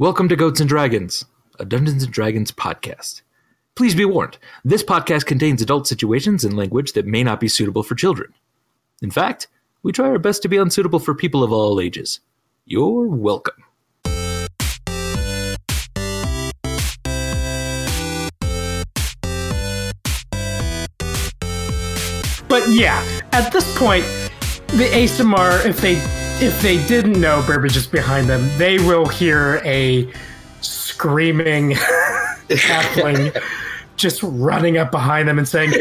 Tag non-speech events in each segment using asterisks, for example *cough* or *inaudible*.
Welcome to Goats and Dragons, a Dungeons and Dragons podcast. Please be warned, this podcast contains adult situations and language that may not be suitable for children. In fact, we try our best to be unsuitable for people of all ages. You're welcome. But yeah, at this point, the ASMR, if they if they didn't know Burbage is behind them, they will hear a screaming *laughs* halfling *laughs* just running up behind them and saying,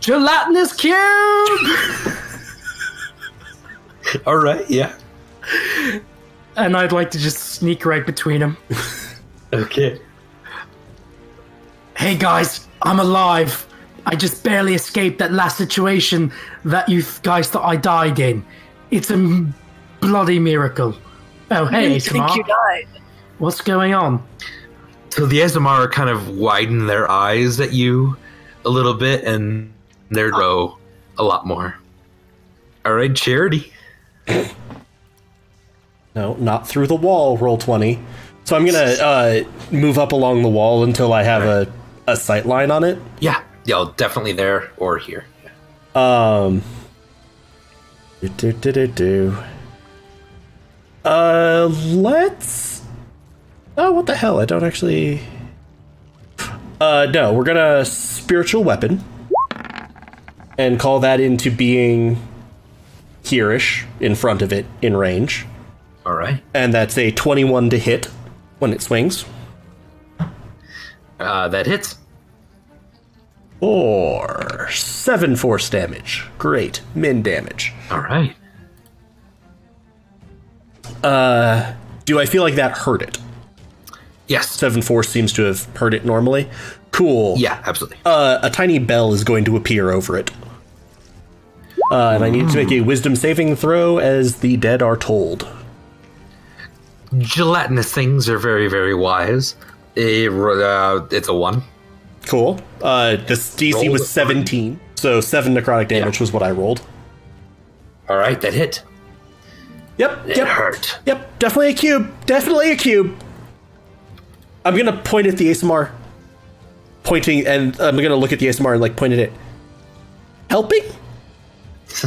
"Gelatinous cube!" *laughs* All right, yeah. And I'd like to just sneak right between them. Okay. Hey guys, I'm alive. I just barely escaped that last situation that you guys thought I died in. It's a bloody miracle. Oh, hey, didn't think you died. What's going on? So the ASMR kind of widen their eyes at you a little bit and they grow a lot more. All right, Charity. *coughs* No, not through the wall. Roll twenty. So I'm gonna uh, move up along the wall until I have a a sight line on it. Yeah, yeah, definitely there or here. Um. Do, do, do, do, do. Uh, let's. Oh, what the hell? I don't actually. Uh, no, we're gonna spiritual weapon and call that into being hereish in front of it in range, All right. and that's a twenty-one to hit when it swings. Uh, that hits. Or seven force damage. Great min damage. All right. Uh, Do I feel like that hurt it? Yes. Seven force seems to have hurt it normally. Cool. Yeah, absolutely. Uh, a tiny bell is going to appear over it. Uh, and I need to make a wisdom saving throw as the dead are told. Gelatinous things are very, very wise. Uh, it's a one. Cool. Uh, this DC Roll was it. 17, so 7 necrotic damage was what I rolled. All right, that hit. Yep, It yep, hurt. yep, definitely a cube, definitely a cube. I'm gonna point at the ASMR, pointing, and I'm gonna look at the ASMR and like point at it. Helping? *laughs*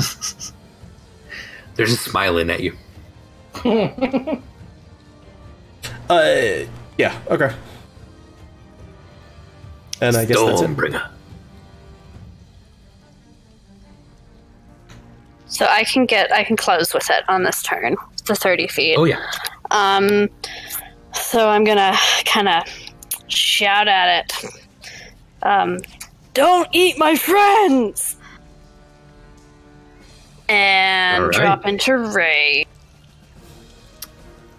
They're just smiling at you. *laughs* Uh, yeah, okay. And I guess that's it. Stormbringer. So I can get I can close with it on this turn. The thirty feet. Oh yeah. Um so I'm gonna kinda shout at it. Um Don't eat my friends and All right. drop into Ray.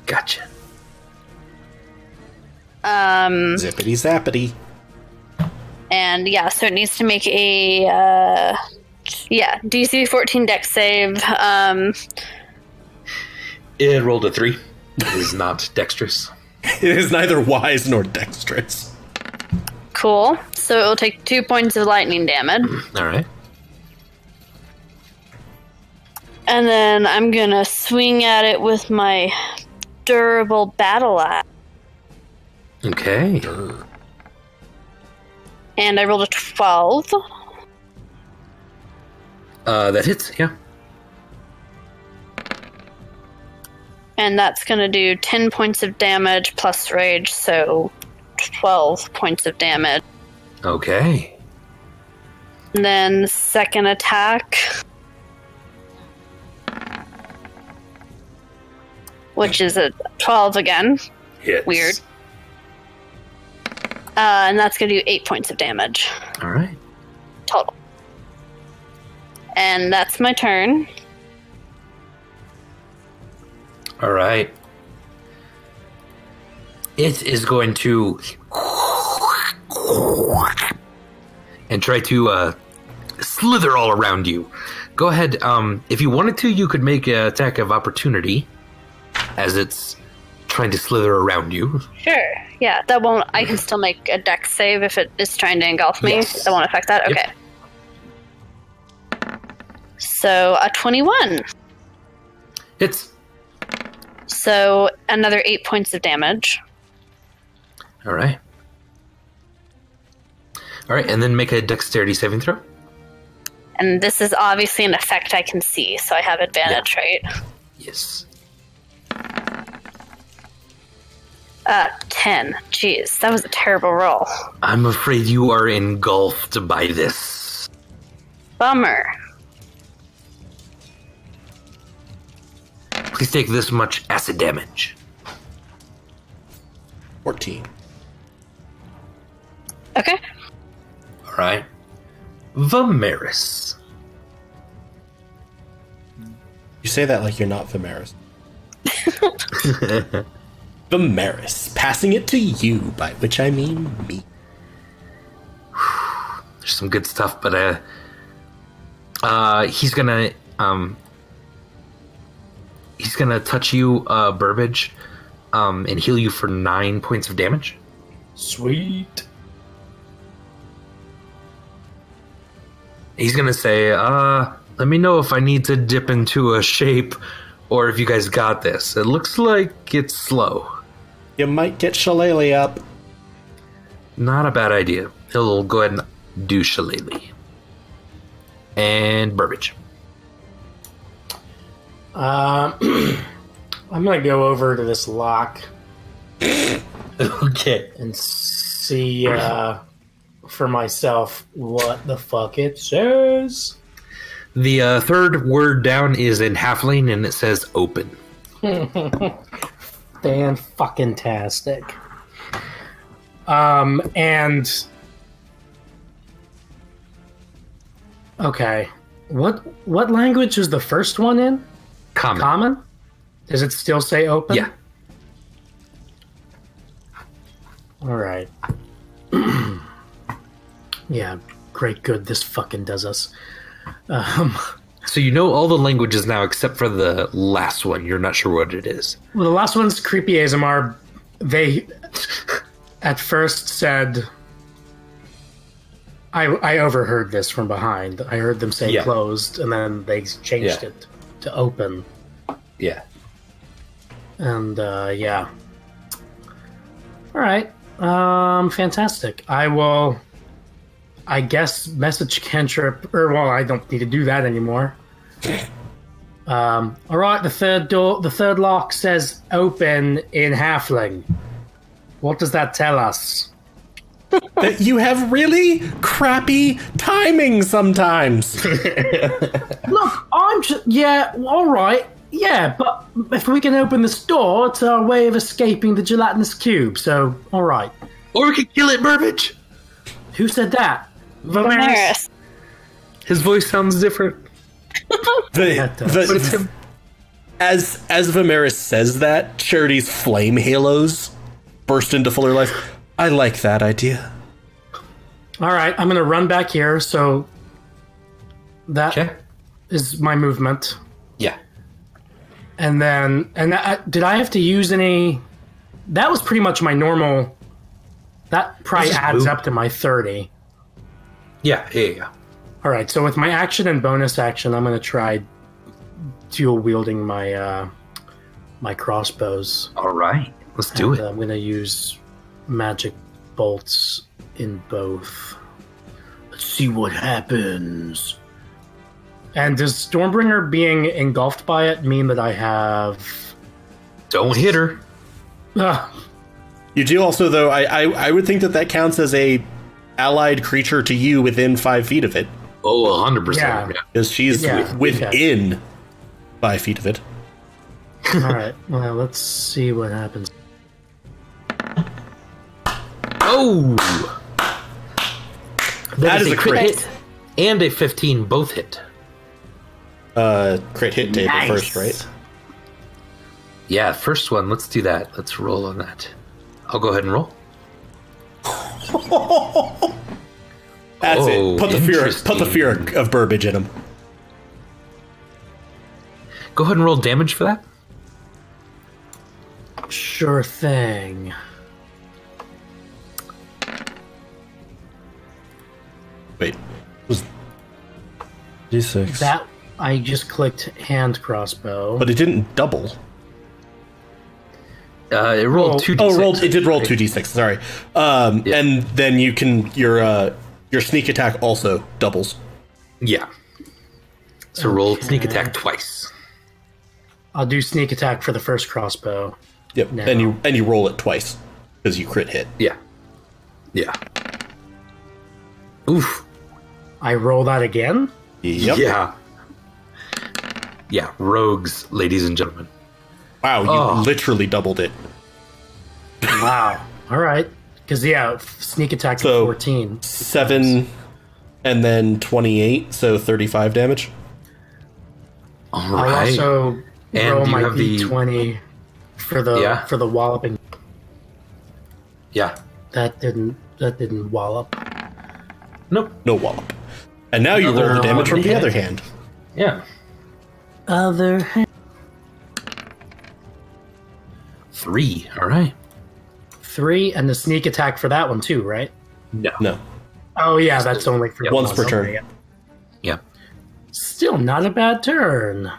Gotcha. Um Zippity zappity. And yeah, so it needs to make a uh yeah, DC 14 dex save. Um It rolled a three. It is not dexterous. *laughs* It is neither wise nor dexterous. cool. So it will take 2 points of lightning damage. All right. And then I'm gonna swing at it with my durable battle axe. Okay. And I rolled a 12. Uh, that hits. Yeah. And that's gonna do 10 points of damage plus rage, so 12 points of damage. Okay. And then second attack. Which is a 12 again. Hits. Weird. Uh, and that's gonna do 8 points of damage All right. total. And that's my turn. All right. It is going to and try to uh, slither all around you. Go ahead. Um, if you wanted to, you could make an attack of opportunity as it's trying to slither around you. Sure. Yeah, that won't. I can still make a dex save if it is trying to engulf me. Yes. That won't affect that. Yep. Okay. So a twenty-one. It's So another eight points of damage. All right. All right, and then make a dexterity saving throw. And this is obviously an effect I can see, so I have advantage, right? Yes. Uh, 10. Jeez, that was a terrible roll. I'm afraid you are engulfed by this. Bummer. Please take this much acid damage. 14. Okay. All right. Vimeris. You say that like you're not Vimeris. *laughs* Vimeris, passing it to you, by which I mean me. *sighs* There's some good stuff, but uh, uh, he's gonna um, he's gonna touch you, uh, Burbage, um, and heal you for nine points of damage. Sweet. He's gonna say, uh, let me know if I need to dip into a shape or if you guys got this. It looks like it's slow. You might get Shillelagh up. Not a bad idea. He'll go ahead and do Shillelagh. And Burbage. Um, *clears throat* I'm gonna go over to this lock *laughs* Okay. and see uh, for myself what the fuck it says. The uh, third word down is in halfling and it says open. *laughs* Fan fucking tastic. Um, and okay, what what language is the first one in? Common. Common? Does it still say open? Yeah. All right. *clears throat* yeah, great, good. This fucking does us. Um, So you know all the languages now except for the last one. You're not sure what it is. well, the last one's creepy ASMR. They *laughs* at first said. I, I overheard this from behind. I heard them say Yeah. closed, and then they changed Yeah. it to open. Yeah. And uh, yeah. All right. Um, fantastic. I will. I guess message cantrip. Or well, I don't need to do that anymore. *laughs* Um, all right. The third door. The third lock says open in halfling. What does that tell us? *laughs* That you have really crappy timing sometimes. *laughs* Look, I'm just yeah. All right. Yeah, but if we can open this door, it's our way of escaping the gelatinous cube. So, all right. Or we could kill it, Burbage. Who said that? Vimeris. His voice sounds different. The, the- But it's him. as as Vimeris says that, Charity's flame halos burst into fuller life. I like that idea. All right, I'm gonna run back here. So that is Okay. my movement, Yeah. and then and I, did I have to use any? That was pretty much my normal. That probably adds move. up to my thirty. Yeah. Yeah. Yeah. All right, so with my action and bonus action, I'm gonna try dual wielding my uh, my crossbows. All right. Let's do And, it. uh, I'm gonna use magic bolts in both. Let's see what happens. And does Stormbringer being engulfed by it mean that I have? Don't hit her. Uh, You do also, though. I, I I would think that that counts as a allied creature to you within five feet of it, Oh, 100%. Yeah. Yeah. because she's Yeah, wi- within five feet of it. *laughs* all right. Well, let's see what happens. Oh! That is a crit. hit and a 15 both hit. Uh, crit hit table Nice. first, right? Yeah, first one. Let's do that. Let's roll on that. I'll go ahead and roll. *laughs* That's Oh, it. Put the fear. Put the fear of Burbage in him. Go ahead and roll damage for that. Sure thing. Wait, was d6? That I just clicked hand crossbow. but it didn't double. Uh, it rolled Oh, two. Oh, rolled. It did roll two d six. Sorry. Um, Yeah. and then you can your uh, your sneak attack also doubles. Yeah. So roll sneak attack twice. I'll do sneak attack for the first crossbow. Yep. No. And you and you roll it twice because you crit hit. Yeah. Yeah. Oof. I roll that again. Yep. Yeah. Yeah. Rogues, ladies and gentlemen. Wow, you Oh. literally doubled it. Wow. All right. Because yeah, sneak attack So- for fourteen. Seven, and then twenty eight, so thirty five damage. All I'll also And roll my have the- d twenty for the Yeah. for the walloping. yeah. That didn't that didn't wallop. Nope. No wallop. And now you roll the damage from the hit. other hand. Yeah. Other hand. Three. All right. three and the sneak attack for that one too, right? No. No. Oh yeah, that's only for Yeah, Once per Okay, turn. yeah. Yeah. Still not a bad turn.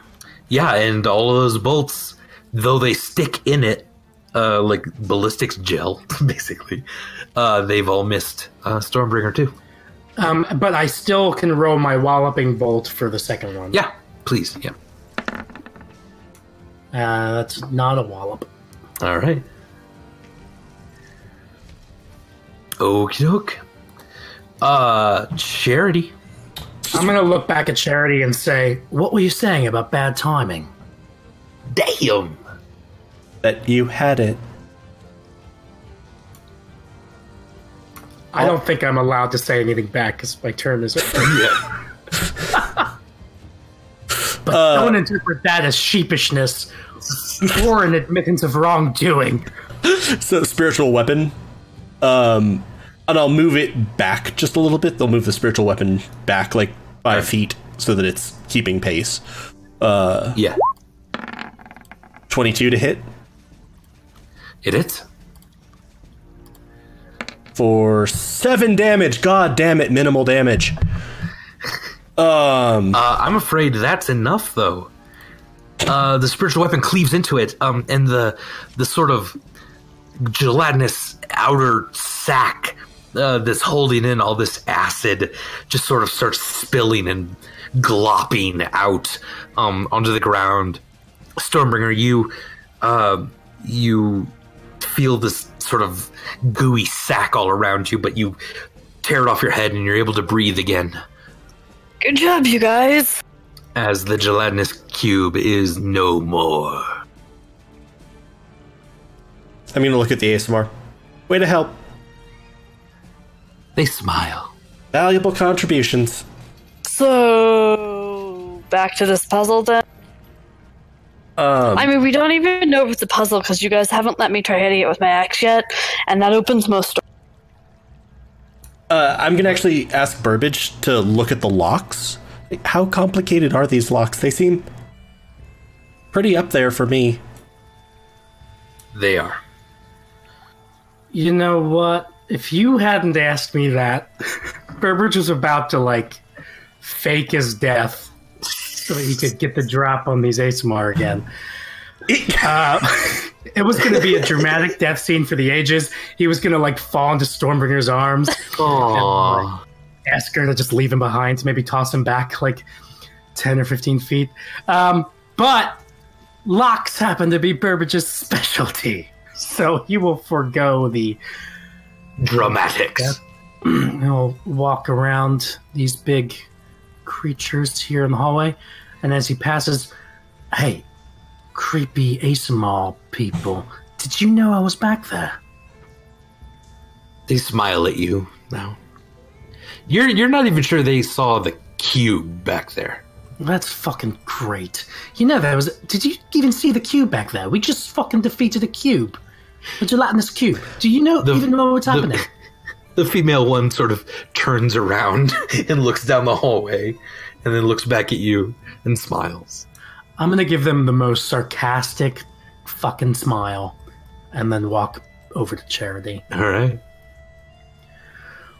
Yeah, and all of those bolts, though they stick in it, uh, like ballistics gel, *laughs* basically, uh, they've all missed uh, Stormbringer too. Um, but I still can roll my walloping bolt for the second one. Yeah, please. Yeah. Uh, that's not a wallop. All right. Okie doke. Uh, Charity. I'm gonna look back at Charity and say, "What were you saying about bad timing?" Damn. That you had it. I don't think I'm allowed to say anything back because my turn is over. *laughs* But Uh, don't interpret that as sheepishness or an admittance of wrongdoing. So spiritual weapon. Um and I'll move it back just a little bit. They'll move the spiritual weapon back like five feet so that it's keeping pace. Uh, yeah. Twenty two to hit It is. for seven damage. God damn it, minimal damage. Um *laughs* Uh, I'm afraid that's enough, though. Uh, the spiritual weapon cleaves into it, um, and the the sort of gelatinous outer sac uh, that's holding in all this acid just sort of starts spilling and glopping out um, onto the ground. Stormbringer, you uh, you feel this sort of gooey sack all around you, but you tear it off your head and you're able to breathe again Good job, you guys. As the gelatinous cube is no more. I'm gonna look at the ASMR. Way to help. They smile. Valuable contributions. So back to this puzzle then. Um I mean, we don't even know if it's a puzzle because you guys haven't let me try hitting it with my axe yet, and that opens most. doors. Uh, I'm gonna actually ask Burbage to look at the locks. How complicated are these locks? They seem pretty up there for me. They are. You know what? If you hadn't asked me that, *laughs* Burbage was about to like fake his death so that he could get the drop on these ASMR again. *laughs* Uh, *laughs* it was going to be a dramatic death scene for the ages. He was going to like fall into Stormbringer's arms, Aww. Ask her to just leave him behind, to maybe toss him back like ten or fifteen feet. Um, but locks happen to be Burbage's specialty, *laughs* so he will forego the Dramatics. *clears throat* he'll walk around these big creatures here in the hallway, and as he passes, hey, creepy ASMR people, did you know I was back there? They smile at you now. You're you're not even sure they saw the cube back there. That's fucking great. You know there was. Did you even see the cube back there? We just fucking defeated a cube, a gelatinous cube. Do you know The- even know what's the- happening? *laughs* The female one sort of turns around *laughs* and looks down the hallway and then looks back at you and smiles. I'm gonna give them the most sarcastic fucking smile, and then walk over to Charity. All right.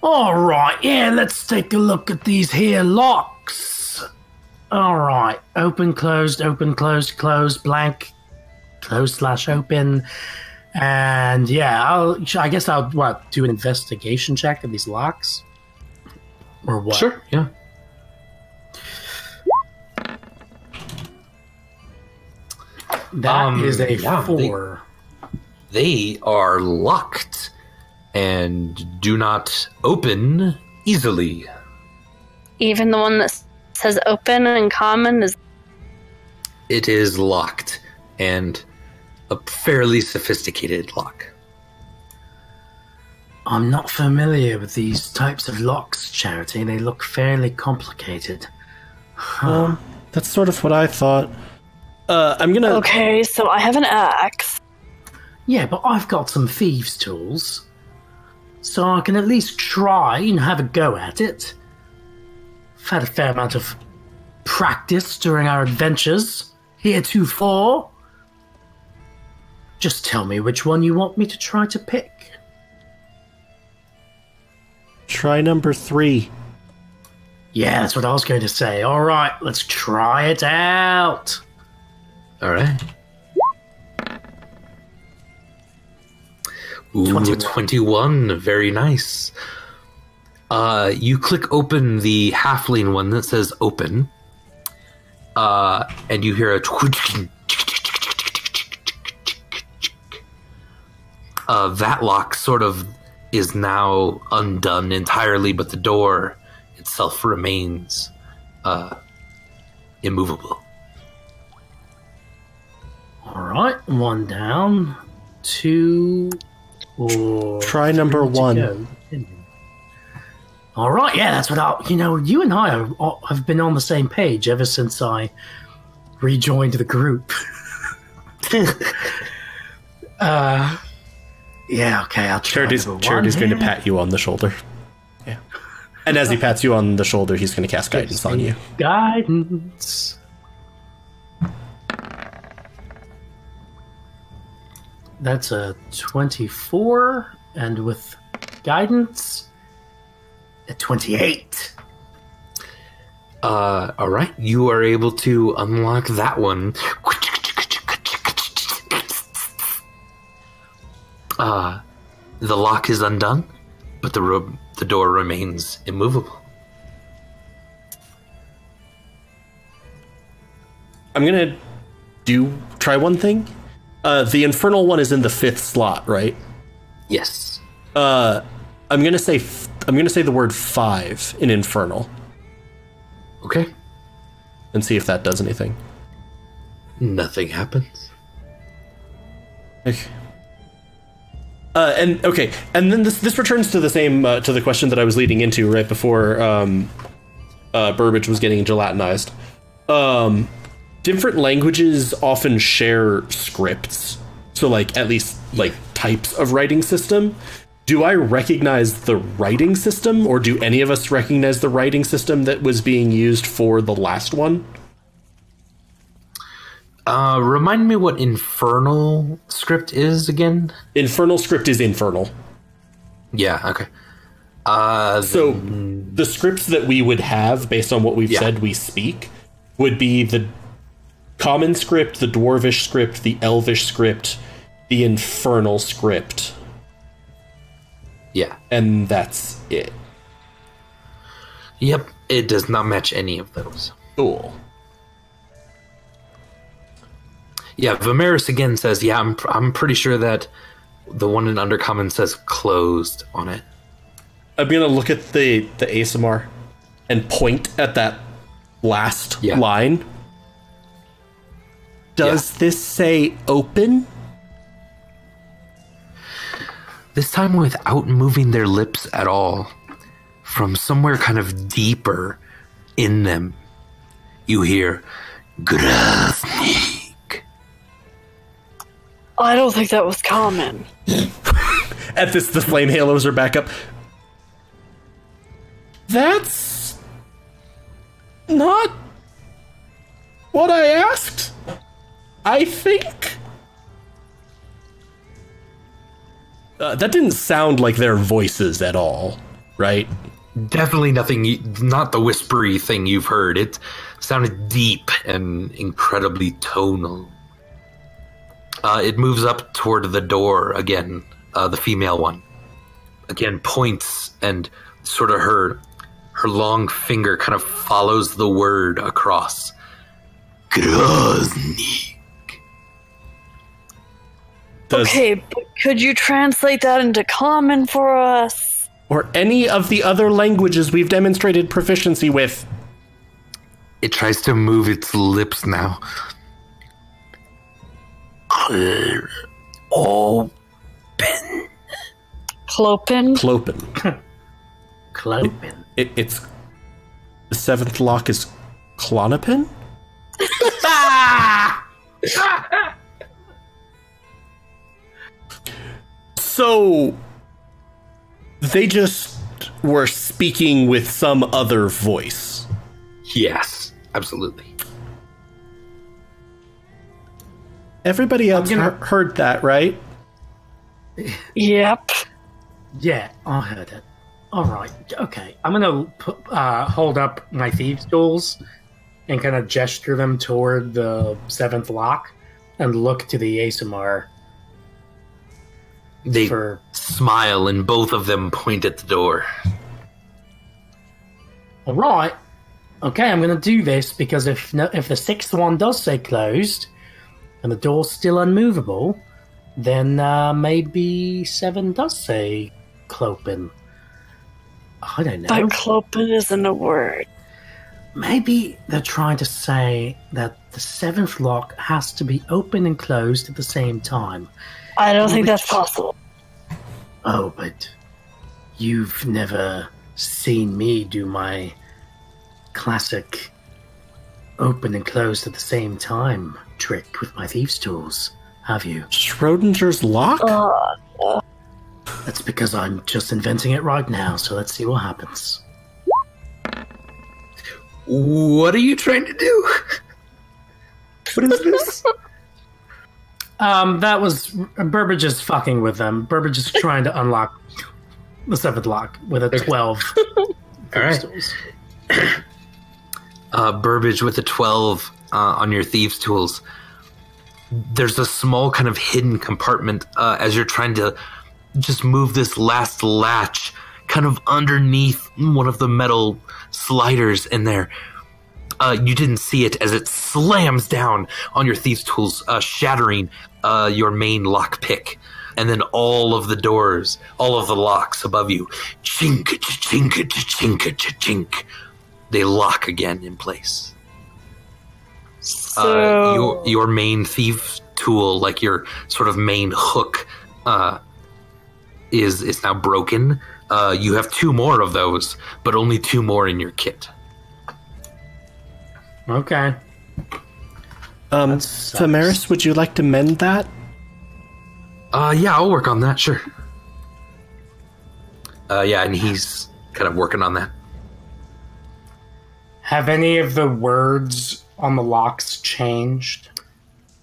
All right, yeah, let's take a look at these here locks. All right, open, closed, open, closed, closed, blank, closed slash open. And yeah, I'll, I guess I'll what do an investigation check of these locks, or what? Sure. Yeah. That is Um, a yeah, they- four. They are locked and do not open easily. Even the one that says open and common is It is locked and a fairly sophisticated lock. I'm not familiar with these types of locks, Charity. They look fairly complicated. Um, that's sort of what I thought. Uh, I'm gonna. okay. So I have an axe. Yeah, but I've got some thieves' tools, so I can at least try and have a go at it. I've had a fair amount of practice during our adventures heretofore. Just tell me which one you want me to try to pick. Try number three. Yeah, that's what I was going to say. All right, let's try it out. All right. Ooh, 21. 21. Very nice. Uh, you click open the halfling one that says open. Uh, and you hear a. Uh, that lock sort of is now undone entirely, but the door itself remains uh, immovable. All right, one down, two, or Try number one. go. All right, yeah, that's what I. You know, you and I are, are- have been on the same page ever since I rejoined the group. *laughs* uh, yeah, okay, I'll try. Charity's, one Charity's going to pat you on the shoulder. Yeah. And as he pats you on the shoulder, he's going to cast guidance on you. Guidance. That's a 24, and with guidance, a 28. Uh, all right, you are able to unlock that one. Uh, the lock is undone, but the ro- the door remains immovable. I'm going to do try one thing. Uh, the infernal one is in the fifth slot, right? Yes. Uh, I'm going to say f- I'm to say the word five in infernal Okay. and see if that does anything. Nothing happens. Okay. Uh, and okay, and then this this returns to the same uh, to the question that I was leading into right before um, uh, Burbage was getting gelatinized. Um, different languages often share scripts, so like at least like types of writing system. Do I recognize the writing system, or do any of us recognize the writing system that was being used for the last one? Uh, remind me what infernal script is again? Infernal script is infernal. Yeah. Okay. Uh, So the scripts that we would have based on what we've Yeah. said we speak would be the common script, the dwarvish script, the elvish script, the infernal script, yeah. and that's it. Yep. It does not match any of those. Cool. Yeah, Vimeris again says, "Yeah, I'm pr- I'm pretty sure that the one in Undercommon says closed on it." I'm gonna look at the the ASMR and point at that last Yeah. line. Does this say open? This time without moving their lips at all. From somewhere kind of deeper in them, you hear Grasnik. I don't think that was common. *laughs* At this, the flame halos are back up. That's not what I asked. I think. Uh, that didn't sound like their voices at all, right? Definitely nothing, not the whispery thing you've heard. It sounded deep and incredibly tonal. Uh, it moves up toward the door again. Uh, the female one again points and sort of her her long finger kind of follows the word across. Grozny. Does, Okay, but could you translate that into common for us? Or any of the other languages we've demonstrated proficiency with. It tries to move its lips now. Oh, Clopin? Clopen. Clopin. *laughs* It, it's. The seventh lock is Clonopin? *laughs* so. They just were speaking with some other voice. yes, absolutely. Everybody else gonna- he- heard that, right? Yep. Yeah, I heard it. All right, okay. I'm gonna pu- uh, hold up my thieves' tools and kind of gesture them toward the seventh lock and look to the ASMR They for. smile and both of them point at the door. All right, okay. I'm gonna do this because if no, if the sixth one does say closed and the door's still unmovable, then uh, maybe seven does say clopin. I don't know. But clopin isn't a word. Maybe they're trying to say that the seventh lock has to be open and closed at the same time. I don't think that's possible. Oh, but you've never seen me do my classic open and close at the same time trick with my thieves' tools, have you? Schrodinger's lock? Uh, That's because I'm just inventing it right now, so let's see what happens. What are you trying to do? *laughs* What is this? *laughs* Um, that was Burbage is fucking with them. Burbage is trying to unlock the seventh lock with a twelve. *laughs* All right. uh, Burbage with a 12 uh, on your thieves' tools. There's a small kind of hidden compartment uh, as you're trying to just move this last latch kind of underneath one of the metal sliders in there. Uh, you didn't see it as it slams down on your thieves' tools, uh, shattering uh, your main lock pick. And then all of the doors, all of the locks above you, chink, chink, chink, chink, they lock again in place. so Uh, your your main thief tool, like your sort of main hook, uh, is is now broken. Uh, you have two more of those, but only two more in your kit. Okay. Um, sucks. Would you like to mend that? Uh, yeah, I'll work on that. Sure. Uh, yeah, and he's kind of working on that. Have any of the words on the locks changed?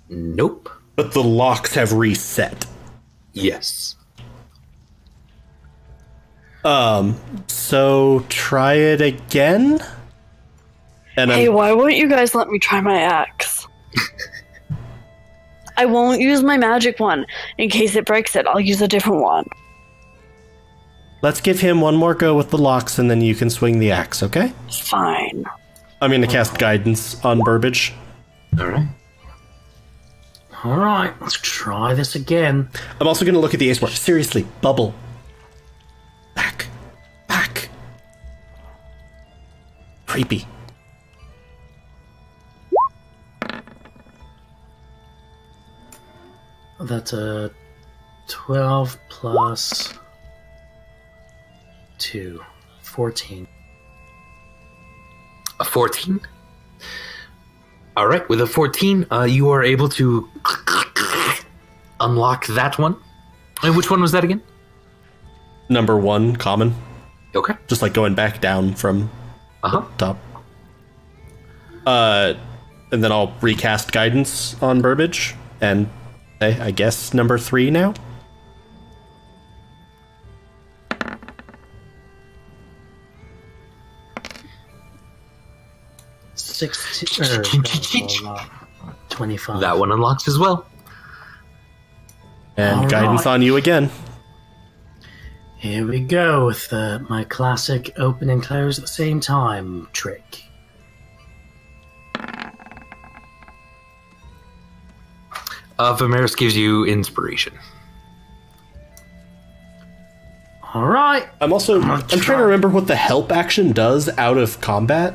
Nope. But the locks have reset. Yes. Um, so try it again? And hey, I'm, why won't you guys let me try my axe? *laughs* I won't use my magic one. In case it breaks it, I'll use a different one. let's give him one more go with the locks and then you can swing the axe, okay? Fine. I'm going to cast guidance on Burbage. All right. All right, let's try this again. I'm also going to look at the ace board. Seriously, bubble. Back. Back. Creepy. That's a 12 plus 2. 14. A 14. All right, with a 14, uh, you are able to unlock that one. And which one was that again? Number one, common. Okay. Just like going back down from Uh huh. top. Uh, and then I'll recast guidance on Burbage and say, I guess number three now. Sixteen. *laughs* er. 25. That one unlocks as well. And All guidance right. on you again. Here we go with uh, my classic open and close at the same time trick. Uh, Vimeris gives you inspiration. All right. I'm also I'm trying to remember what the help action does out of combat.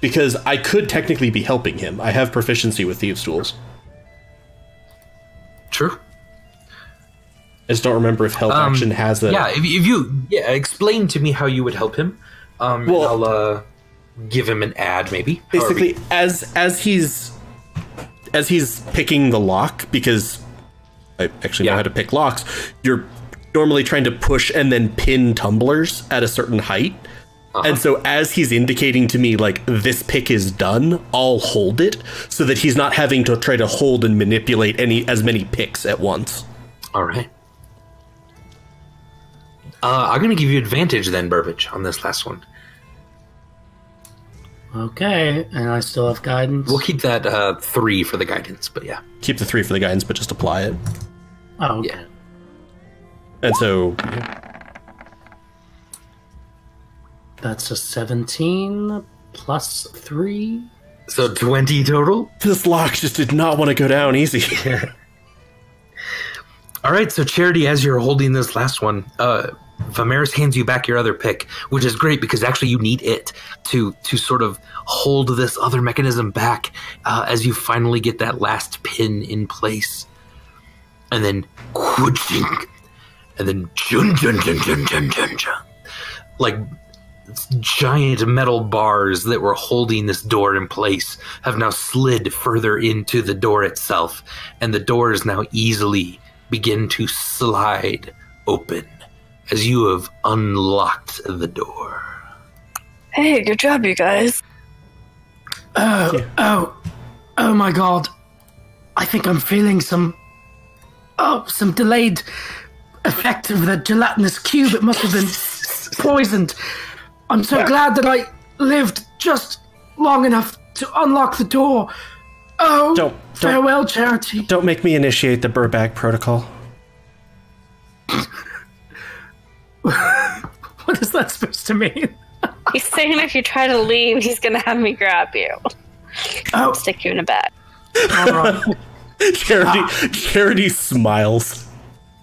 Because I could technically be helping him. I have proficiency with thieves tools. True. I just don't remember if help Um, action has a Yeah, if, if you yeah, explain to me how you would help him. Um, Well- I'll uh, give him an ad, maybe. However basically as as he's as he's picking the lock because I actually know how to pick locks. You're normally trying to push and then pin tumblers at a certain height. And so as he's indicating to me like this pick is done, I'll hold it so that he's not having to try to hold and manipulate any as many picks at once. All right. Uh, I'm going to give you advantage then, Burbage, on this last one. Okay, and I still have guidance. We'll keep that uh, three for the guidance, but yeah. Keep the 3 for the guidance but just apply it. Oh, okay. Yeah. And so That's a 17 plus 3. So 20 total? this lock just did not want to go down easy. *laughs* All right, so Charity, as you're holding this last one, uh, Vimeris hands you back your other pick, which is great because actually you need it to to sort of hold this other mechanism back uh, as you finally get that last pin in place, and then and then like giant metal bars that were holding this door in place have now slid further into the door itself, and the doors now easily begin to slide open as you have unlocked the door. Hey, good job, you guys. Oh, oh, oh my god. I think I'm feeling some. Oh, some delayed effect of the gelatinous cube. It must have been poisoned. I'm so glad that I lived just long enough to unlock the door. Oh, Don't- don't- farewell, Charity. Don't make me initiate the Burbag protocol. *laughs* What is that supposed to mean? He's saying if you try to leave, he's gonna have me grab you, Oh, stick you in a bag. all right. Charity Charity smiles.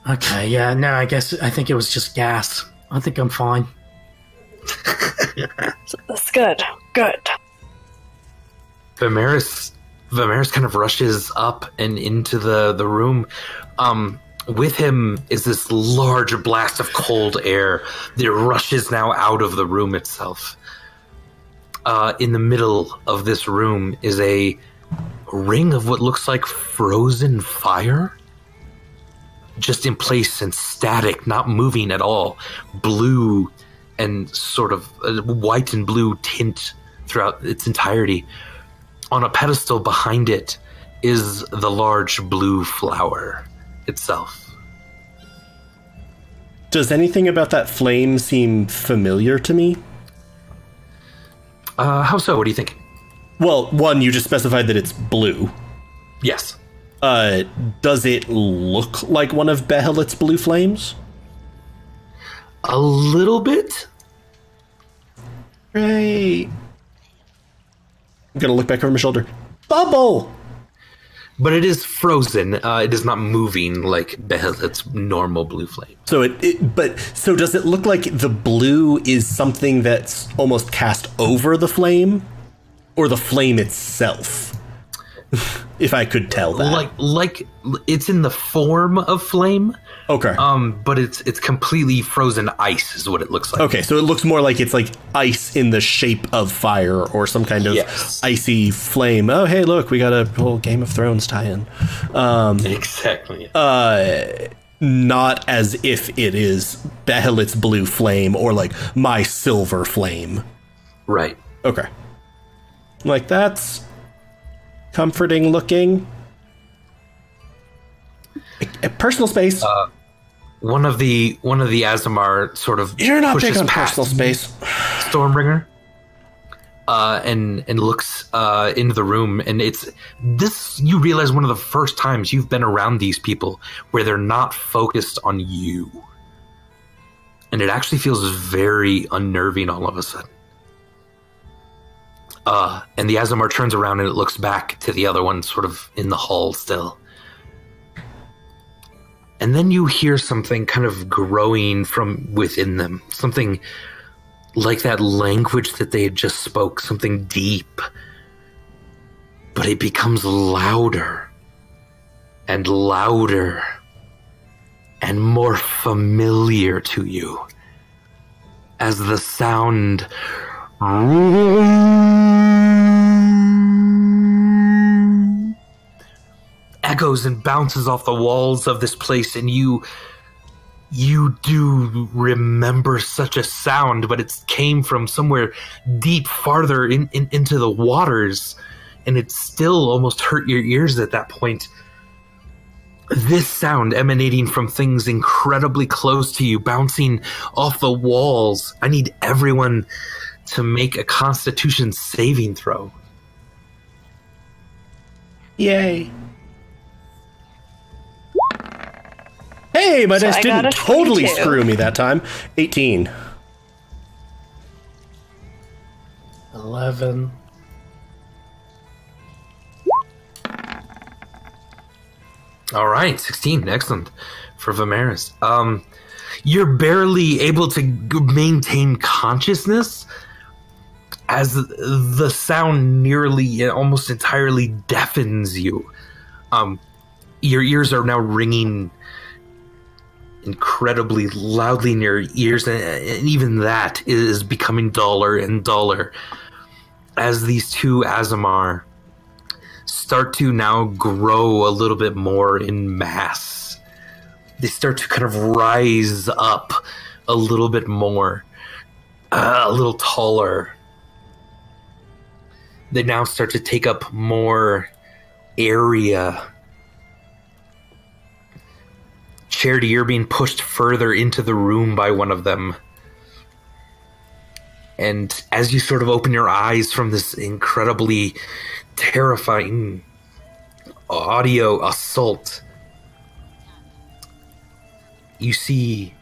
Okay, yeah, no, I guess I think it was just gas. I think I'm fine. That's good. Good. Vimeris, Vimeris kind of rushes up and into the the room. Um, with him is this large blast of cold air that rushes now out of the room itself. Uh, in the middle of this room is a ring of what looks like frozen fire, just in place and static, not moving at all. Blue and sort of uh, white and blue tint throughout its entirety on a pedestal behind it is the large blue flower itself. Does anything about that flame seem familiar to me? Uh, how so? What do you think? Well, one, you just specified that it's blue. Yes. Uh, does it look like one of Behelit's blue flames? A little bit. Right. I'm gonna look back over my shoulder. Bubble! But it is frozen. Uh, it is not moving like Behelit's normal blue flame. So it, it, but so does it look like the blue is something that's almost cast over the flame, or the flame itself? *laughs* if I could tell that. Like, like it's in the form of flame, okay. um, but it's it's completely frozen ice, is what it looks like. Okay, so it looks more like it's like ice in the shape of fire or some kind of Yes. icy flame. Oh, hey, look, we got a whole Game of Thrones tie-in. Um, Exactly. uh, not as if it is Behelit's blue flame or like my silver flame. right. Okay. Like that's comforting looking. A- a Personal space. One of the one of the Azamar sort of You're not pushes big on personal space. Stormbringer uh, and and looks uh, into the room, and it's this. You realize one of the first times you've been around these people where they're not focused on you, and it actually feels very unnerving all of a sudden. Uh, and the Azamar turns around and it looks back to the other one, sort of in the hall still. And then you hear something kind of growing from within them, something like that language that they had just spoke, something deep. But it becomes louder and louder and more familiar to you as the sound echoes and bounces off the walls of this place and you you do remember such a sound but it came from somewhere deep farther in, in into the waters and it still almost hurt your ears at that point. This sound emanating from things incredibly close to you bouncing off the walls. I need everyone to make a constitution saving throw. Yay. Hey, my So dice I didn't totally 22. screw me that time. 18. 11. All right, 16. Excellent for Vimeris. Um, you're barely able to maintain consciousness as the sound nearly, almost entirely deafens you. Um, your ears are now ringing incredibly loudly in your ears, and, and even that is becoming duller and duller as these two Azamar start to now grow a little bit more in mass. They start to kind of rise up a little bit more, uh, a little taller. They now start to take up more area. Charity, you're being pushed further into the room by one of them. And as you sort of open your eyes from this incredibly terrifying audio assault, you see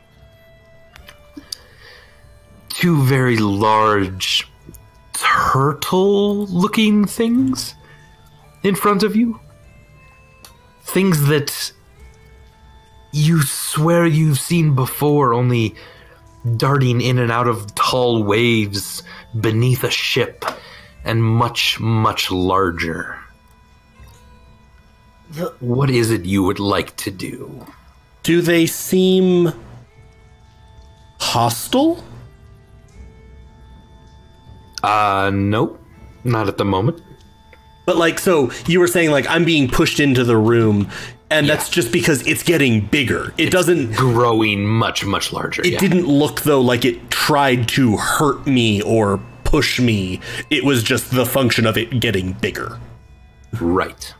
two very large turtle looking things in front of you. Things that you swear you've seen before, only darting in and out of tall waves beneath a ship and much, much larger. What is it you would like to do? Do they seem hostile? Uh, nope. Not at the moment. But like, so you were saying like I'm being pushed into the room, and that's just because it's getting bigger. It doesn't. Growing much, much larger. It yeah. didn't look though like it tried to hurt me or push me. It was just the function of it getting bigger. Right.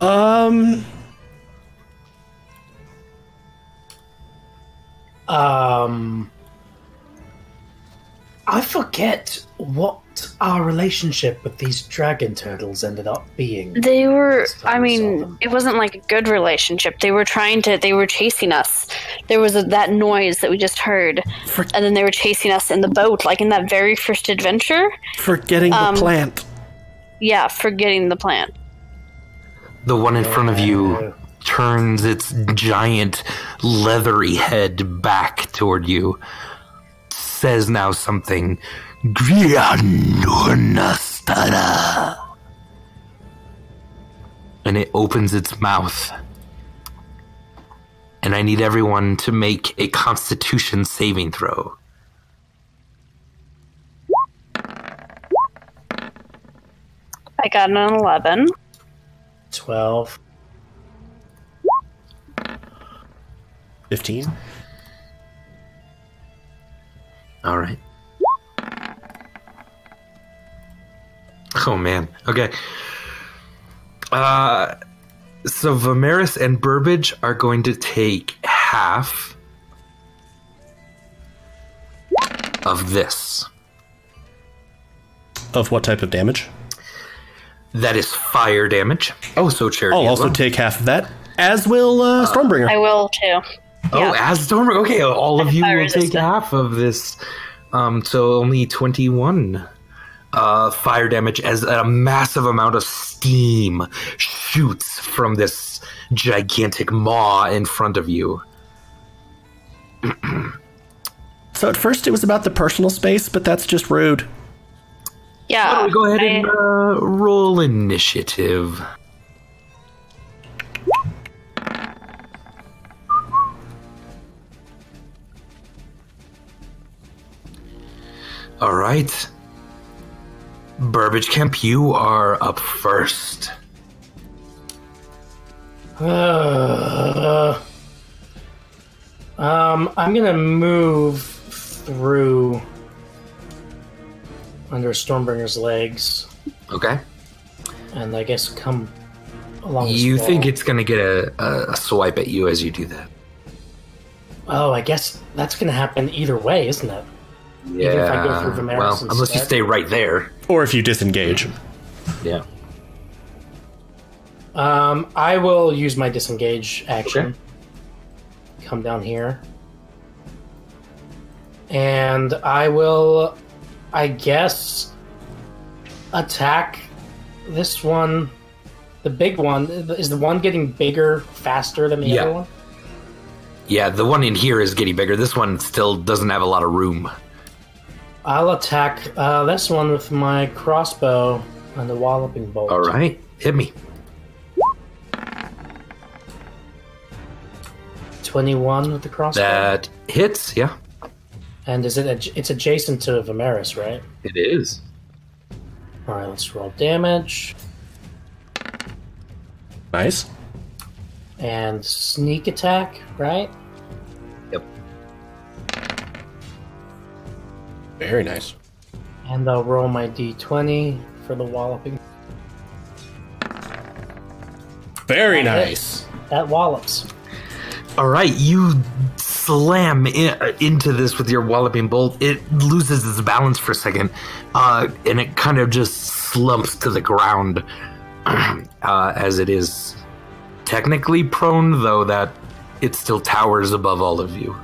Um. Um, I forget what our relationship with these dragon turtles ended up being. They were, I mean, it wasn't like a good relationship. They were trying to, they were chasing us. There was a, that noise that we just heard. For- and then they were chasing us in the boat, like in that very first adventure. Forgetting Um, the plant. Yeah, forgetting the plant. The one in front of you turns its giant leathery head back toward you. Says now something. Grianurnastada. And it opens its mouth. And I need everyone to make a constitution saving throw. I got an 11. 12. Fifteen. All right. Oh man. Okay. Uh so Vimeris and Burbage are going to take half of this. of what type of damage? That is fire damage. Oh, so charity. I'll also well. take half of that, as will uh, Stormbringer. I will too. Oh, Yeah. as Stormer. Okay, all of you Fire will take half of this. Um, so only twenty-one uh, fire damage as a massive amount of steam shoots from this gigantic maw in front of you. *clears throat* so at first it was about the personal space, but that's just rude. Yeah. Why don't we go ahead I- and uh, roll initiative? All right. Burbage Kemp, you are up first. Uh, *sighs* um, I'm gonna move through under Stormbringer's legs, Okay. and I guess come along. You think it's going to get a, a, a swipe at you as you do that. Oh, I guess that's gonna happen either way, isn't it? Yeah. if I go through Vimeris well, unless you stay right there. Or if you disengage. Yeah. Um, I will use my disengage action. Come down here. And I will, I guess, attack this one. The big one. Is the one getting bigger faster than the Yeah. other one? Yeah, the one in here is getting bigger. This one still doesn't have a lot of room. I'll attack uh, this one with my crossbow and the walloping bolt. All right, hit me. 21 with the crossbow. That hits. Yeah, And is it? Ad- it's adjacent to Vimeris, right? it is. All right, let's roll damage Nice. and sneak attack, right? Very nice. And I'll roll my d20 for the walloping. Very That nice. hits. That wallops. All right, you slam in, into this with your walloping bolt. It loses its balance for a second, uh, and it kind of just slumps to the ground *clears throat* uh, as it is technically prone, though that it still towers above all of you.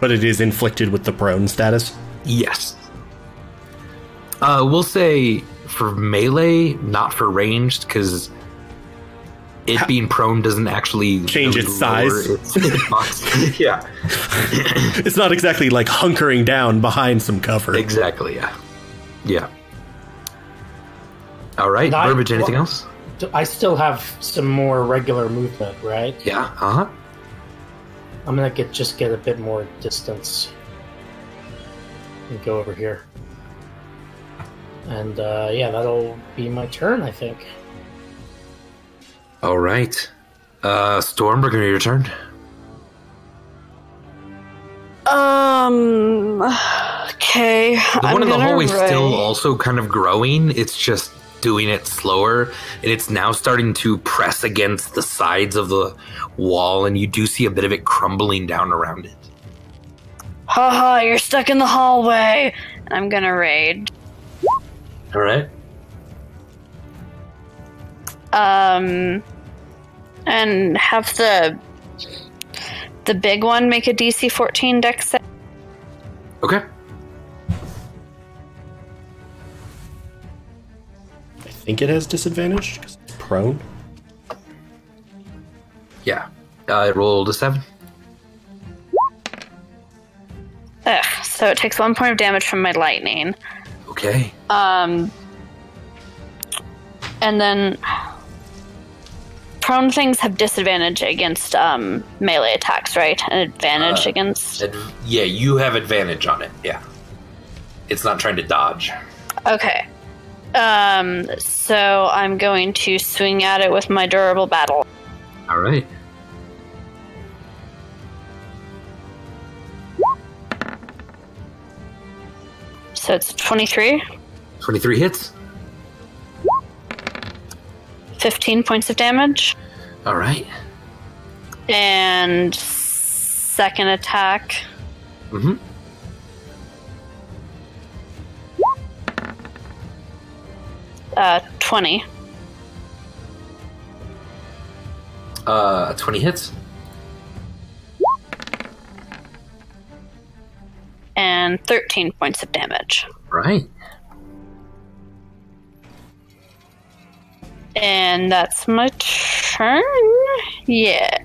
But it is inflicted with the prone status. Yes. Uh, we'll say for melee, not for ranged, because it being prone doesn't actually Change really its size? lower its *laughs* *laughs* yeah, *laughs* It's not exactly like hunkering down behind some cover. exactly. Yeah, yeah. All right, Not- Burbage. Anything well- else? I still have some more regular movement, right? Yeah. Uh huh. I'm gonna get just get a bit more distance and go over here. And uh, yeah, that'll be my turn, I think. All right. Uh, Stormbringer, your turn. Um. Okay. The I'm one in the gonna hallway's still also kind of growing. It's just doing it slower, and it's now starting to press against the sides of the wall, and you do see a bit of it crumbling down around it. Haha, you're stuck in the hallway. I'm gonna raid. All right. Um. And have the the big one make a DC 14 dex save. Okay. Think it has disadvantage because it's prone. Yeah. Uh, I rolled a seven. Ugh, so it takes one point of damage from my lightning. Okay. Um, and then prone things have disadvantage against um, melee attacks, right? An advantage Uh, against. Ad- yeah, you have advantage on it. Yeah. It's not trying to dodge. Okay. Um, so I'm going to swing at it with my durable battle. All right. So it's 23, 23 hits. 15 points of damage, All right. and second attack. Mm-hmm. Uh, 20. Uh, 20 hits. And 13 points of damage. Right. And that's my turn. Yeah.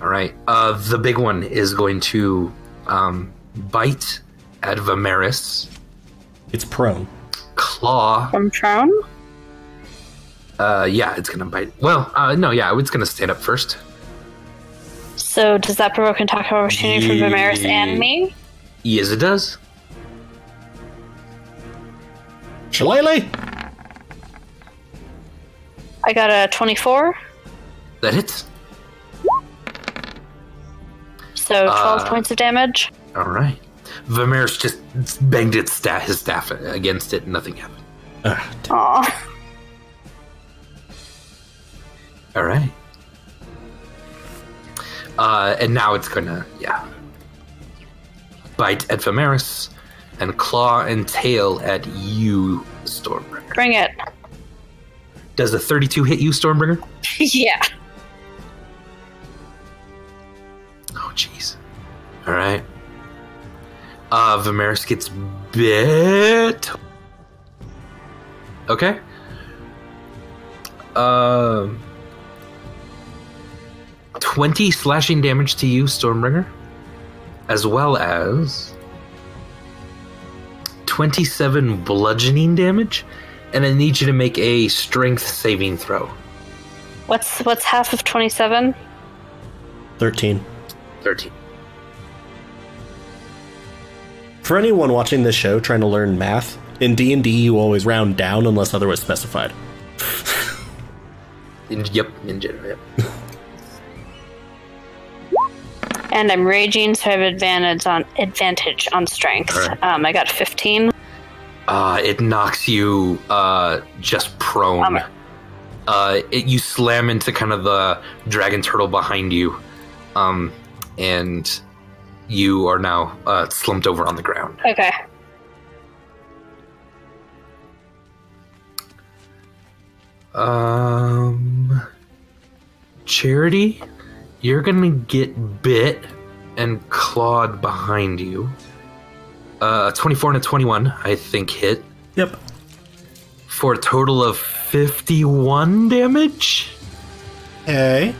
All right. Uh, the big one is going to um, bite at Vimeris, It's prone. Claw. From Tron? Uh, yeah, it's gonna bite. Well, uh, no, yeah, it's gonna stand up first. So does that provoke an attack of opportunity from Vimeris and me? Yes, it does. Shillelagh! I got a 24. That hits. So 12 Uh, points of damage. All right. Vimeris just banged its sta- his staff against it, and nothing happened. Ah, d- Aw. All right. Uh, and now it's gonna, yeah, bite at Vimeris and claw and tail at you, Stormbringer. Bring it. Does a 32 hit you, Stormbringer? *laughs* yeah. Oh, jeez. All right. Uh, Vimeris gets bit. Okay. Um. 20 slashing damage to you, Stormbringer, as well as 27 bludgeoning damage, and I need you to make a strength saving throw. What's what's half of 27? 13. 13. For anyone watching this show trying to learn math, in D&D you always round down unless otherwise specified. *laughs* In, yep, in general, yep. And I'm raging, so I have advantage on advantage on strength. Alright. Um, I got 15. Uh, it knocks you uh, just prone. Bummer. Uh, it, you slam into kind of the dragon turtle behind you, um, and you are now uh, slumped over on the ground. Okay. Um, Charity, you're gonna get bit and clawed behind you. Uh, a 24 and a 21, I think, hit Yep. for a total of 51 damage. Okay.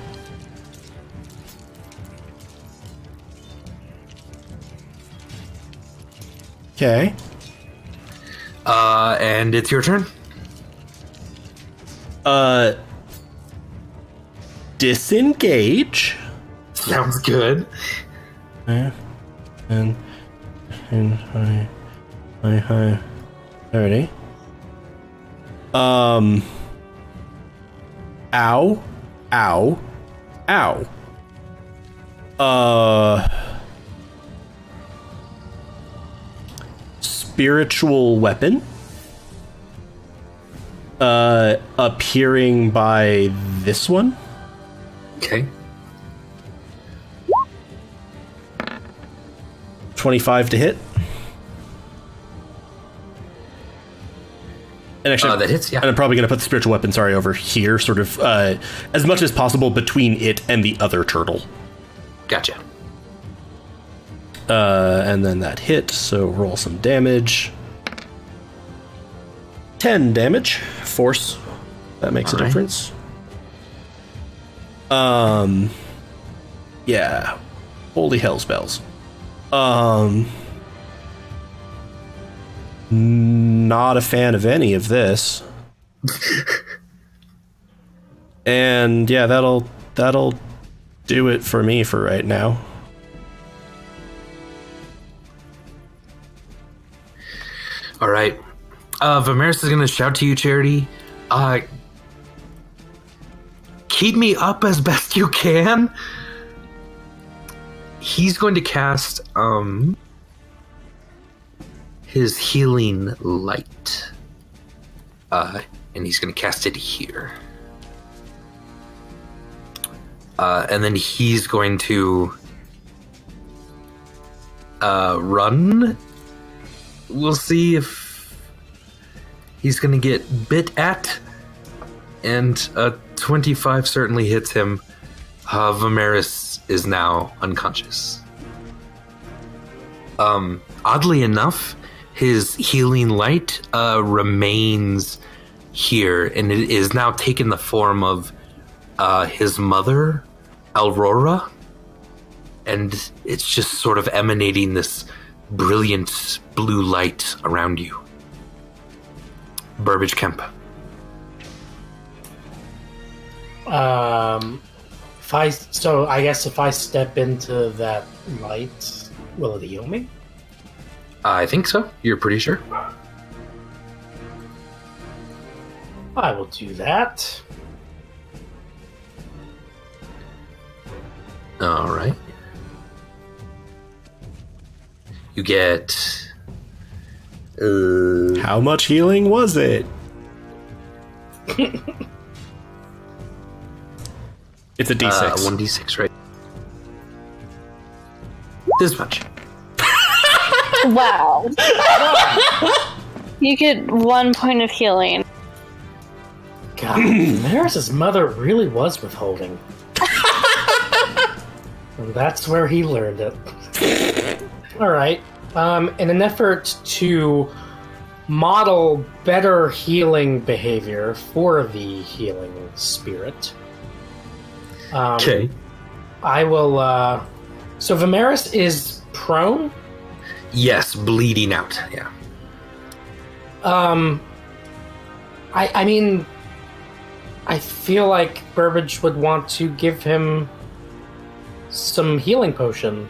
Okay. Uh, and it's your turn. Uh disengage. Sounds good. Yeah. And and hi hi hi thirty. Um Ow. Ow. Ow. Uh spiritual weapon uh appearing by this one Okay. 25 to hit and actually Uh, that hits, yeah. and i'm probably going to put the spiritual weapon sorry over here sort of uh as much as possible between it and the other turtle Gotcha. Uh, and then that hit, so roll some damage. 10 damage. Force. That makes a Alright. difference. Um, yeah. Holy hell spells. Um, not a fan of any of this. *laughs* and yeah, that'll that'll do it for me for right now. All right. Uh, Vimeris is going to shout to you, Charity. Uh, keep me up as best you can. He's going to cast um his healing light. Uh, and he's going to cast it here. Uh, and then he's going to uh, run we'll see if he's gonna get bit at, and a 25 certainly hits him. Uh, is now unconscious. Um, oddly enough, his healing light uh, remains here, and it is now taken the form of uh, his mother, Aurora, and it's just sort of emanating this brilliant blue light around you. Burbage Kemp. Um, if I so I guess if I step into that light, will it heal me? I think so. You're pretty sure? I will do that. All right. You get. Uh, How much healing was it? *laughs* it's a d6. uh, 1d6, right? This much. *laughs* Wow. you get one point of healing. God, *clears throat* Maris's mother really was withholding. *laughs* and that's where he learned it. All right. Um, in an effort to model better healing behavior for the healing spirit, um, Okay. I will. Uh, so Vimeris is prone. Yes, bleeding out. Yeah. Um, I I mean, I feel like Burbage would want to give him some healing potion,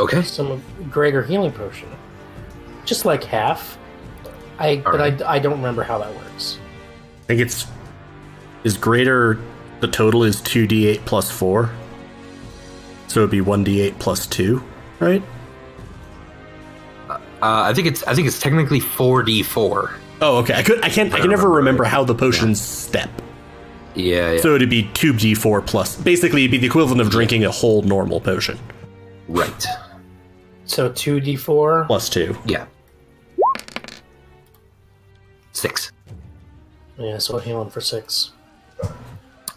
Okay. some greater healing potion, just like half. I but Alright. I, I don't remember how that works. I think it's is greater. The total is two d8 plus four, so it'd be one d8 plus two, right? Uh, I think it's I think it's technically 4d4. Oh, okay. I could. I can't. I can never remember how the potions step. Yeah, yeah. So it'd be two d4 plus. Basically, it'd be the equivalent of drinking a whole normal potion right. So two d four. plus two. Yeah. Six. Yeah, so healing for six.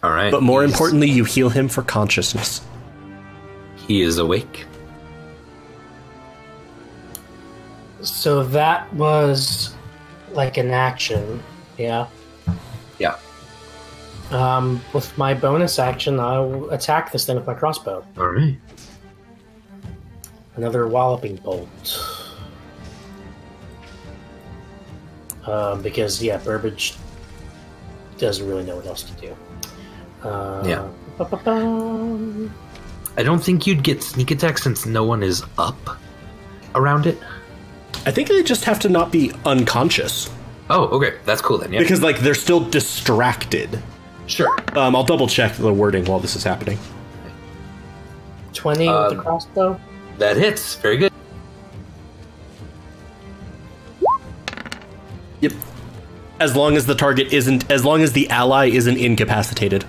All right. But more He's- importantly, you heal him for consciousness. he is awake. So that was like an action. Yeah. Yeah. Um, with my bonus action, I'll attack this thing with my crossbow. All right. Another walloping bolt. Um, because yeah, Burbage doesn't really know what else to do. Uh, Yeah. ba-ba-bum. I don't think you'd get sneak attack since no one is up around it. I think they just have to not be unconscious Oh, okay. That's cool then. Yeah. because, like, they're still distracted. sure. Um, I'll double check the wording while this is happening. Twenty with the Um, crossbow. That hits. Very good. Yep. As long as the target isn't, as long as the ally isn't incapacitated,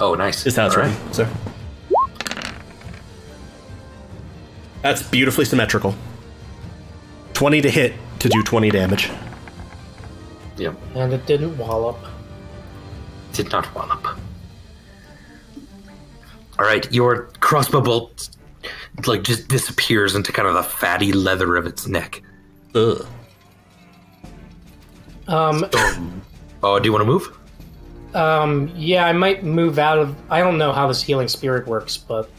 Oh, nice. is how it's All written. So that's beautifully symmetrical. Twenty to hit to do twenty damage. Yep. And it didn't wallop. Did not wallop. All right. Your crossbow bolt like just disappears into kind of the fatty leather of its neck. Ugh. Um, Oh, do you want to move? um, yeah, I might move out of. I don't know how this healing spirit works, but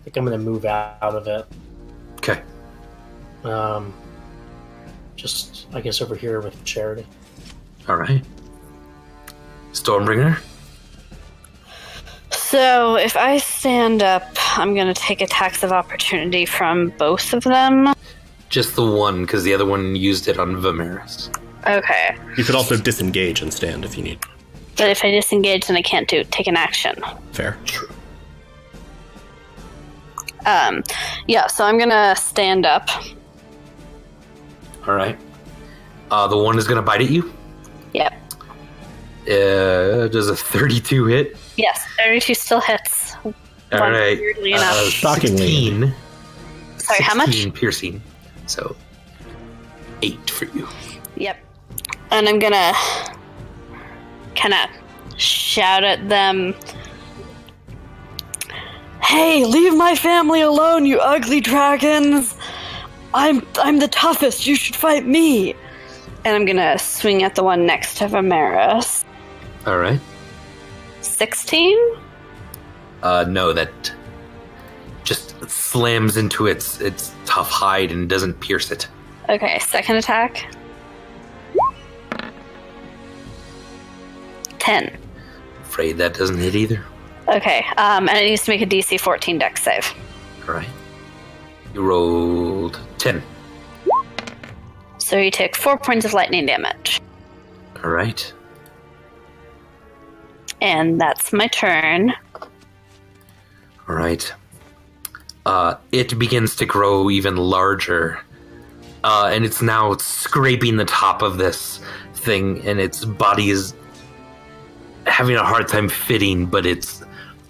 I think I'm going to move out of it. Okay. Um, just, I guess, over here with Charity. All right. Stormbringer. So if I stand up, I'm going to take attacks of opportunity from both of them. Just the one, because the other one used it on Vimeris. Okay. You could also disengage and stand if you need. But if I disengage, then I can't do take an action. Fair. True. Um, yeah, so I'm gonna stand up. All right. Uh, the one is going to bite at you. Yep. Uh, does a 32 hit? Yes, 32 still hits. All One, right. weirdly Uh, enough. Shockingly. 16, Sorry, how much? 16 piercing. So, 8 for you. Yep. And I'm gonna kind of shout at them. Hey, leave my family alone, you ugly dragons! I'm I'm the toughest. You should fight me. And I'm gonna swing at the one next to Vimeris. All right. Sixteen. Uh, no, that just slams into its its tough hide and doesn't pierce it. Okay, second attack. Ten. Afraid that doesn't hit either. Okay, um, and it needs to make a DC 14 dex save. All right. You rolled ten. So you take four points of lightning damage. All right. And that's my turn. All right. Uh, it begins to grow even larger, uh, and it's now scraping the top of this thing, and its body is having a hard time fitting, but it's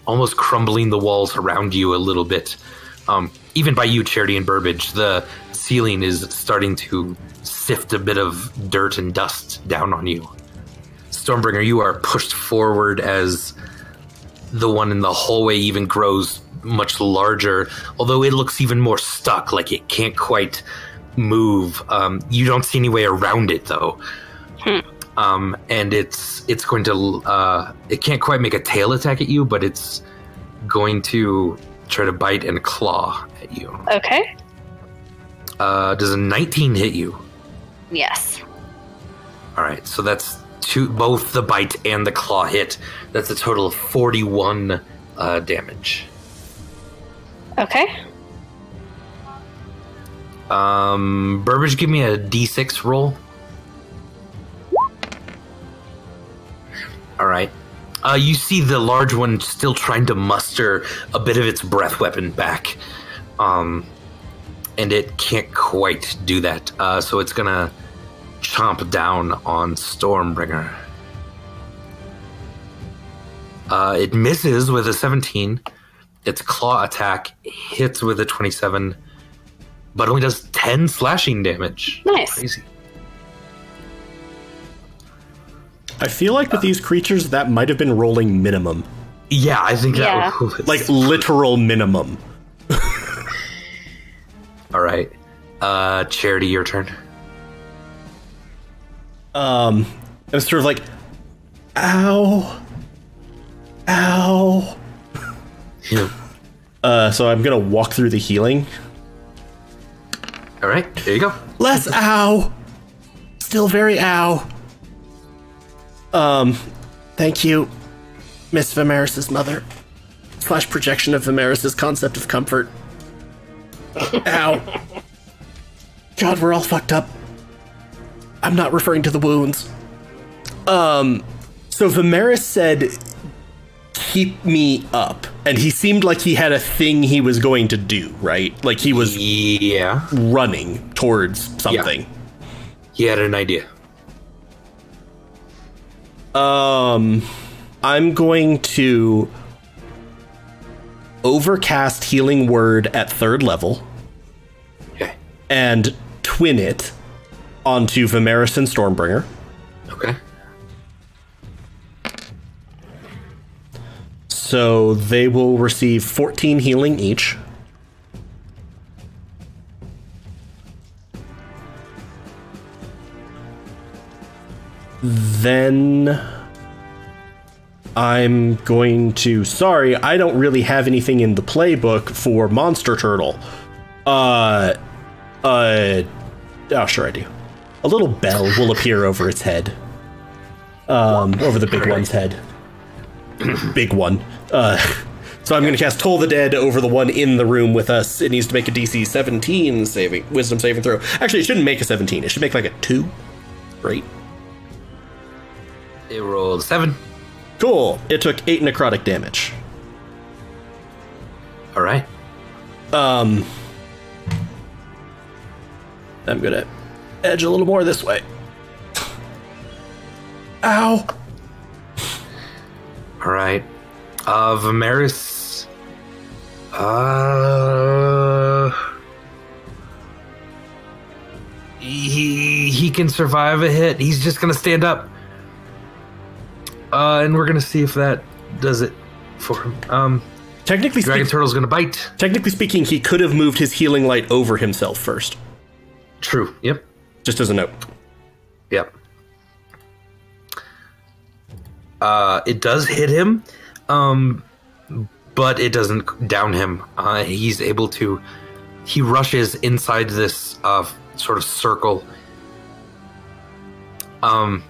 almost crumbling the walls around you a little bit. Um, even by you, Charity and Burbage, the ceiling is starting to sift a bit of dirt and dust down on you. Stormbringer, you are pushed forward as the one in the hallway even grows much larger, although it looks even more stuck, like it can't quite move. Um, you don't see any way around it, though. Um, and it's it's going to uh, it can't quite make a tail attack at you, but it's going to try to bite and claw at you. Okay. Uh, does a 19 hit you? Yes. All right, so that's two, both the bite and the claw hit. That's a total of 41 uh, damage. Okay. Um, Burbage, give me a d6 roll. All right. Uh, you see the large one still trying to muster a bit of its breath weapon back. Um, and it can't quite do that. Uh, so it's gonna chomp down on Stormbringer. Uh, it misses with a 17. Its claw attack hits with a 27, but only does 10 slashing damage. Nice. Crazy. I feel like with these creatures, that might have been rolling minimum. Yeah, I think Yeah. that was Like *laughs* literal minimum. All right. Uh, Charity, your turn. Um, I was sort of like, ow, ow. Yeah. Uh, so I'm gonna walk through the healing. All right, there you go. Less ow. Still very ow. Um, thank you, Miss Vimeris's mother. Slash projection of Vimeris's concept of comfort. ow. God, we're all fucked up. I'm not referring to the wounds. Um, so Vimeris said, keep me up. And he seemed like he had a thing he was going to do, right? Like he was Yeah, running towards something. he had an idea. Um, I'm going to overcast healing word at third level Okay. and twin it onto Vimeris and Stormbringer. Okay. So they will receive 14 healing each. Then I'm going to. Sorry, I don't really have anything in the playbook for Monster Turtle. Uh. Uh. Oh, sure I do. A little bell will appear over its head. Um, over the big one's head big one. Uh, so I'm going to cast Toll the Dead over the one in the room with us. It needs to make a DC 17 saving Wisdom saving throw. Actually, it shouldn't make a 17. It should make like a two. Great. It rolled seven. Cool. It took eight necrotic damage. All right. Um, I'm gonna edge a little more this way. Ow. All right. Uh, Vimeris. Uh. He, he can survive a hit. He's just gonna stand up. Uh, and we're gonna see if that does it for him. Um, Technically, Dragon speak- Turtle's gonna bite. technically speaking, he could have moved his healing light over himself first. True. Yep. Just as a note. Yep. Uh, it does hit him, um, but it doesn't down him. Uh, he's able to. He rushes inside this uh, sort of circle, um,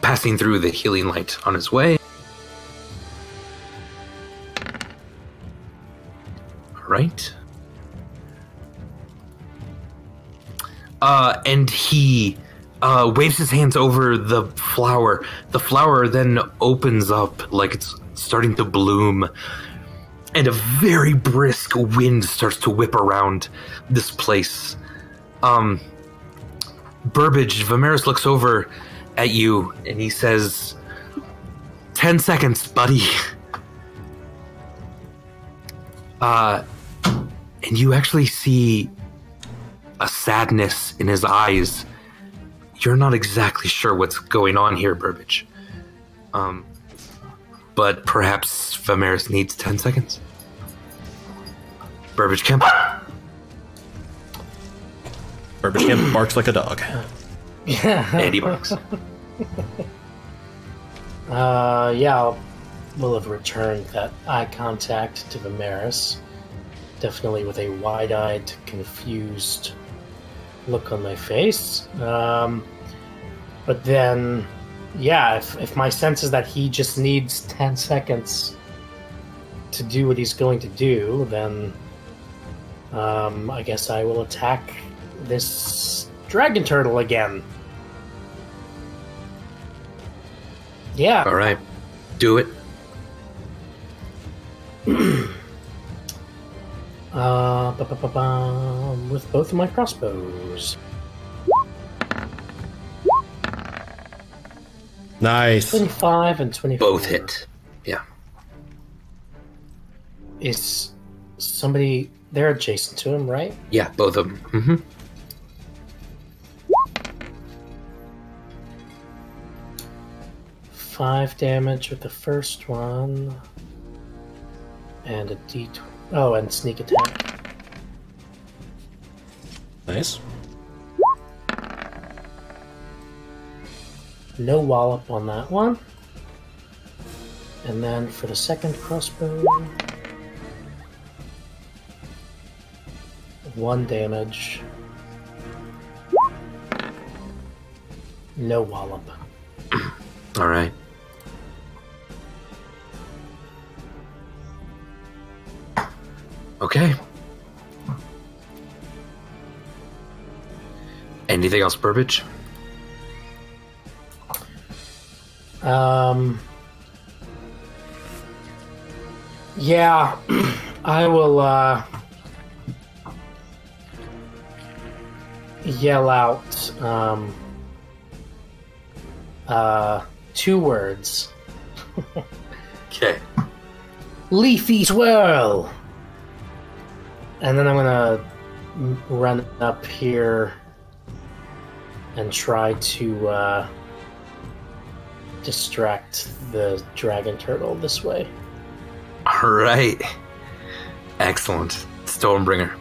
passing through the healing light on his way. All right. Uh, and he uh, waves his hands over the flower. The flower then opens up like it's starting to bloom, and a very brisk wind starts to whip around this place. Um, Burbage, Vimeris looks over at you and he says, 10 seconds, buddy. *laughs* Uh, and you actually see a sadness in his eyes. You're not exactly sure what's going on here, Burbage. Um, but perhaps Vimeris needs 10 seconds. Burbage Kemp. Burbage Kemp barks like a dog. Yeah. Andy Marks. *laughs* Uh, yeah, I'll, will have returned that eye contact to Vimeris. Definitely with a wide-eyed, confused look on my face. Um, but then, yeah, if, if my sense is that he just needs 10 seconds to do what he's going to do, then um, I guess I will attack this dragon turtle again. Yeah. All right. Do it. *clears throat* Uh, ba -ba -ba with both of my crossbows. Nice. 25 and 24. Both hit. Yeah. Is somebody. They're adjacent to him, right? Yeah, both of them. hmm Five damage with the first one. And a d20. Oh, and sneak attack. Nice. No wallop on that one. And then for the second crossbow. One damage. No wallop. *clears throat* All right. Okay. Anything else, Burbage? Um. Yeah, *clears throat* I will uh, yell out um, uh, two words: *laughs* Okay. "Leafy swirl," and then I'm gonna run up here and try to uh, distract the dragon turtle this way. All right. Excellent. Stormbringer.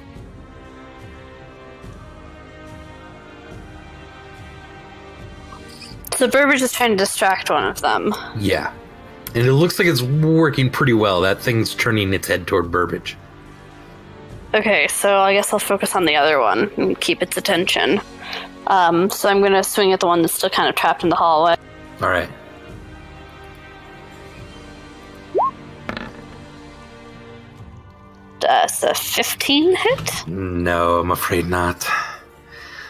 So Burbage is trying to distract one of them. Yeah. And it looks like it's working pretty well. That thing's turning its head toward Burbage. Okay, so I guess I'll focus on the other one and keep its attention. Um, so I'm gonna swing at the one that's still kind of trapped in the hallway. All right. Uh, it's a 15 hit. No, I'm afraid not.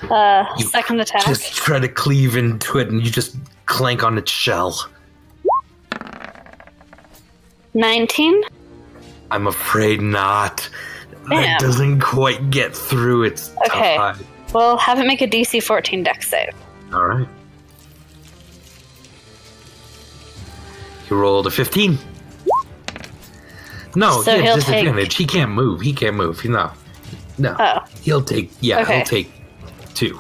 Uh, You second attack. Just try to cleave into it and you just clank on its shell. 19. I'm afraid not. Damn. That doesn't quite get through its Okay. Well, have it make a DC 14 dex save. All right. He rolled a 15. No, So yeah, he'll disadvantage. He can't move. He can't move. No. No. Oh, He'll take, yeah, Okay. he'll take two.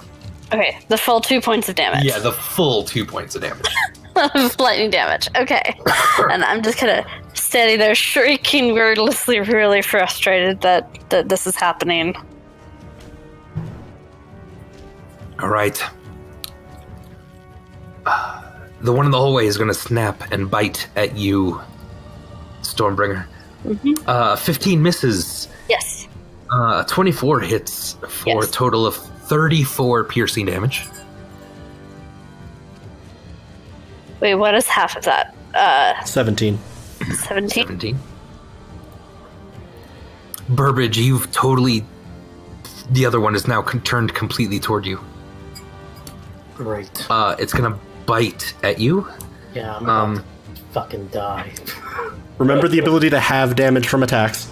Okay, the full two points of damage. Yeah, the full two points of damage. *laughs* *laughs* lightning damage. Okay. and I'm just kind of standing there shrieking wordlessly, really frustrated that, that this is happening. All right. Uh, the one in the hallway is going to snap and bite at you, Stormbringer. Uh, 15 misses. Yes. Uh, 24 hits for Yes. a total of 34 piercing damage. Wait, what is half of that? Uh, 17. 17? 17. Burbage, you've totally. The other one is now con- turned completely toward you. Great. Uh, it's going to bite at you. Yeah, I'm about Um, to fucking die. *laughs* Remember the ability to have damage from attacks.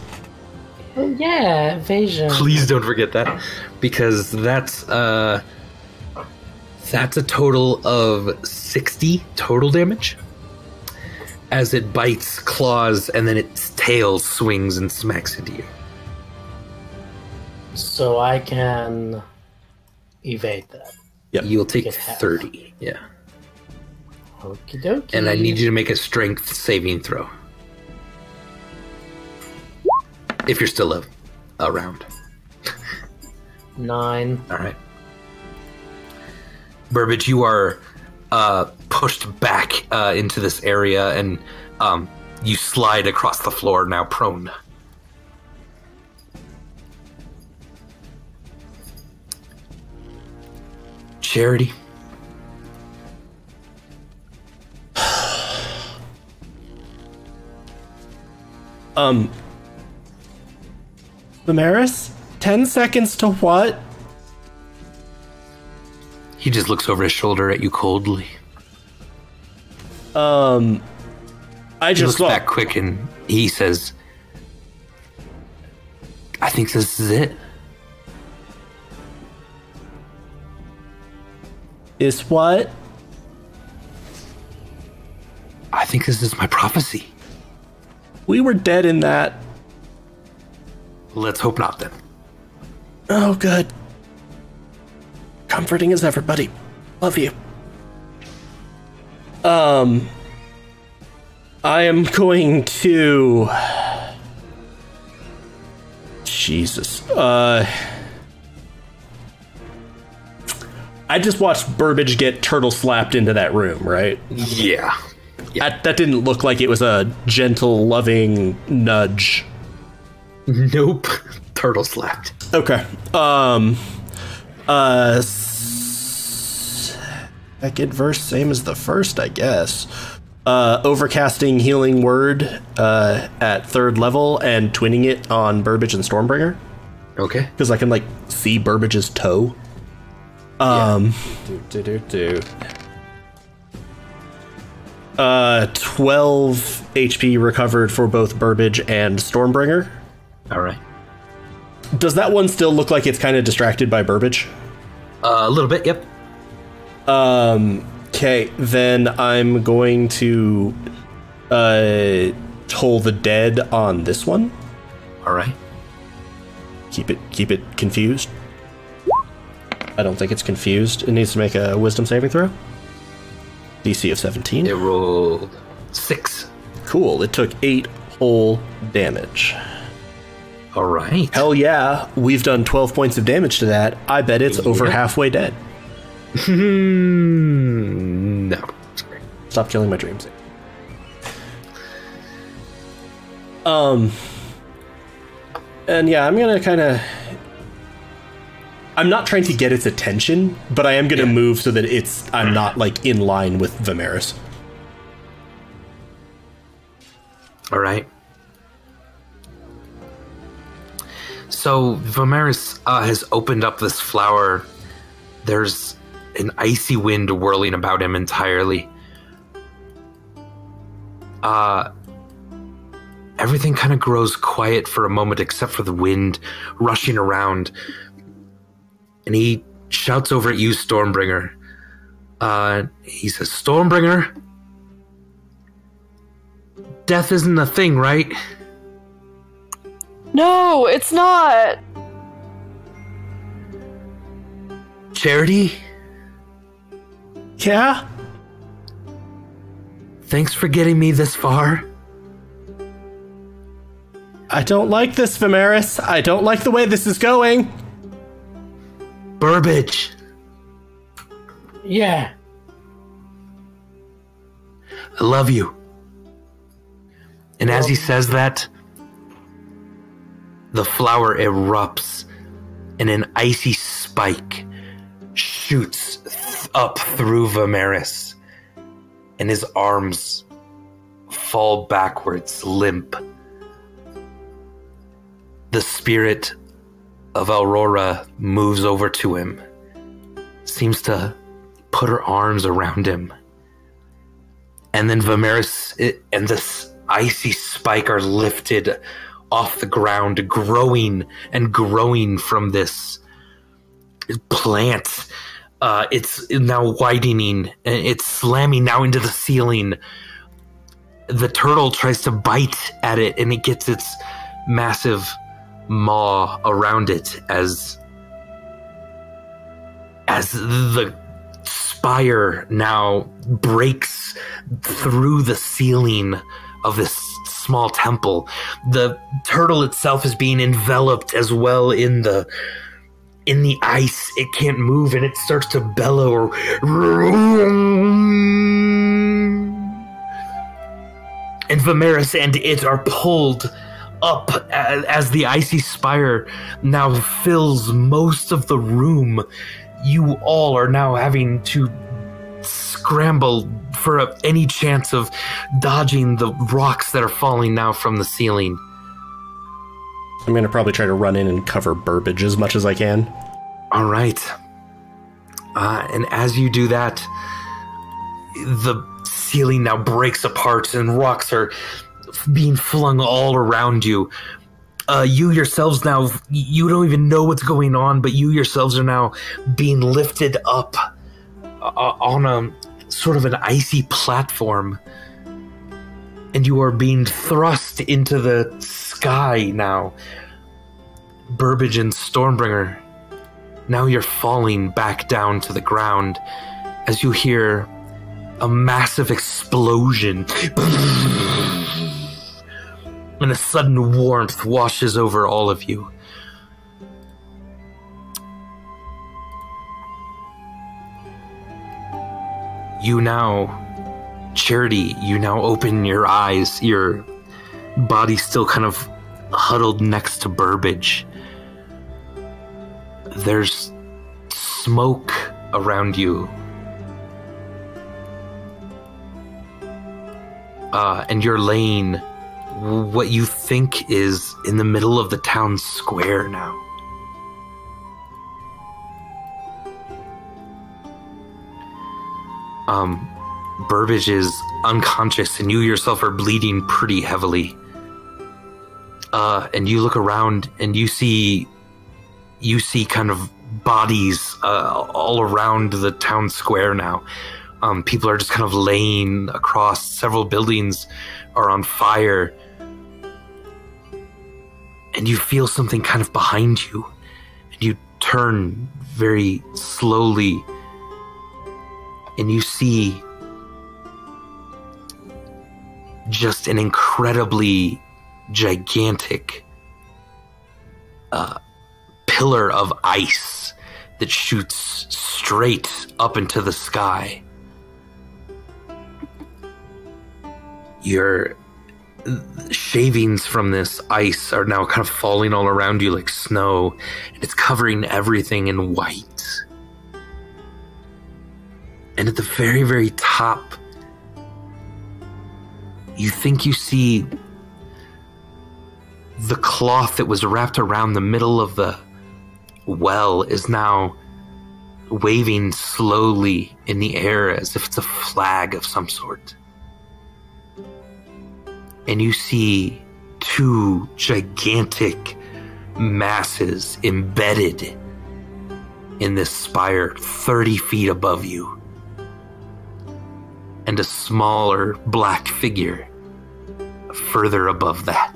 Oh yeah, evasion. Please don't forget that, because that's uh, that's a total of sixty total damage. As it bites, claws, and then its tail swings and smacks into you. So I can evade that. Yep. You'll take thirty, yeah. Okie dokie. And I need you to make a strength saving throw. If you're still a, around. nine. All right. Burbage, you are uh, pushed back uh, into this area and um, you slide across the floor, now prone. Charity. *sighs* Um. Vimeris? 10 seconds to what? He just looks over his shoulder at you coldly. Um. I He just looks back quick and he says, I think this is it. Is what? I think this is my prophecy. We were dead in that. Let's hope not then. Oh, good. Comforting as ever, buddy. Love you. Um. I am going to. Jesus. Uh. I just watched Burbage get turtle slapped into that room, right? Yeah. That, that didn't look like it was a gentle, loving nudge. Nope. *laughs* Turtle slapped. Okay. Um. Uh. Second verse, same as the first, I guess. Uh, overcasting healing word uh, at third level and twinning it on Burbage and Stormbringer Okay. because I can like see Burbage's toe. Um. Do, do, do, do. Uh, 12 HP recovered for both Burbage and Stormbringer. All right. Does that one still look like it's kind of distracted by Burbage? Uh, a little bit. Yep. Um. Okay, then I'm going to uh toll the dead on this one. All right. Keep it keep it confused. I don't think it's confused. It needs to make a wisdom saving throw. DC of 17. It rolled six. Cool. It took 8 whole damage. All right. Hell yeah, we've done 12 points of damage to that. I bet it's over halfway dead. Hmm, *laughs* no. Sorry. Stop killing my dreams. Um, and yeah, I'm gonna kind of. I'm not trying to get its attention, but I am gonna move so that it's I'm not like in line with Vimeris. All right. So Vimeris uh, has opened up this flower. There's an icy wind whirling about him entirely. Uh, everything kind of grows quiet for a moment, except for the wind rushing around. And he shouts over at you, Stormbringer. Uh, he says, Stormbringer, death isn't a thing, right? No, it's not. Charity? Yeah? Thanks for getting me this far. I don't like this, Vimeris. I don't like the way this is going. Burbage, Yeah. I love you. And as he says that, the flower erupts and an icy spike shoots th- up through Vimeris, and his arms fall backwards limp. The spirit of Aurora moves over to him, seems to put her arms around him and then Vimeris and this icy spike are lifted off the ground, growing and growing from this plant. Uh, it's now widening and it's slamming now into the ceiling. The turtle tries to bite at it and it gets its massive maw around it as as the spire now breaks through the ceiling of this small temple. The turtle itself is being enveloped as well in the in the ice. It can't move and it starts to bellow. And Vimeris and it are pulled up as the icy spire now fills most of the room. You all are now having to scramble for any chance of dodging the rocks that are falling now from the ceiling. I'm gonna probably try to run in and cover Burbage as much as I can. All right. Uh, and as you do that, the ceiling now breaks apart and rocks are being flung all around you. Uh, you yourselves now, you don't even know what's going on, but you yourselves are now being lifted up uh, on a sort of an icy platform. And you are being thrust into the sky now. Burbage and Stormbringer now you're falling back down to the ground as you hear a massive explosion. And a sudden warmth washes over all of you. You now, Charity, you now open your eyes, your body still kind of huddled next to Burbage there's smoke around you. Uh, and you're laying what you think is in the middle of the town square now. Um, Burbage is unconscious, and you yourself are bleeding pretty heavily. Uh, and you look around and you see you see kind of bodies uh, all around the town square now. Um, people are just kind of laying across. Several buildings are on fire. And you feel something kind of behind you. And you turn very slowly. And you see just an incredibly gigantic uh, pillar of ice that shoots straight up into the sky. Your shavings from this ice are now kind of falling all around you like snow, and it's covering everything in white. And at the very, very top, you think you see the cloth that was wrapped around the middle of the well is now waving slowly in the air as if it's a flag of some sort. And you see two gigantic masses embedded in this spire 30 feet above you. And a smaller black figure further above that.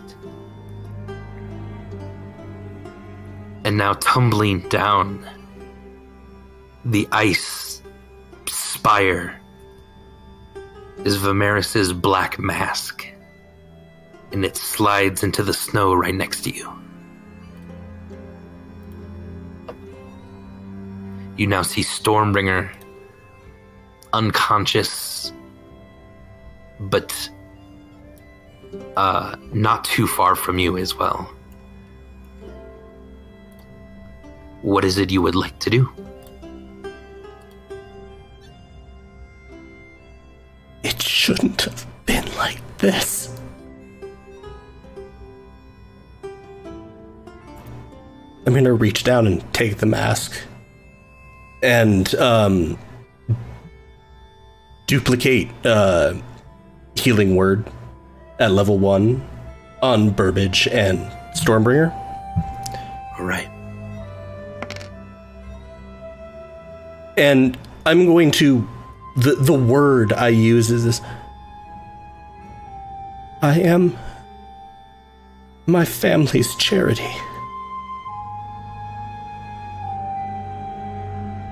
And now tumbling down the ice spire is Vimeris's black mask, and it slides into the snow right next to you. You now see Stormbringer unconscious, but uh, not too far from you as well. What is it you would like to do? It shouldn't have been like this. I'm gonna reach down and take the mask and um, duplicate uh, healing word at level one on Burbage and Stormbringer. All right. And I'm going to the the word I use is this I am my family's charity.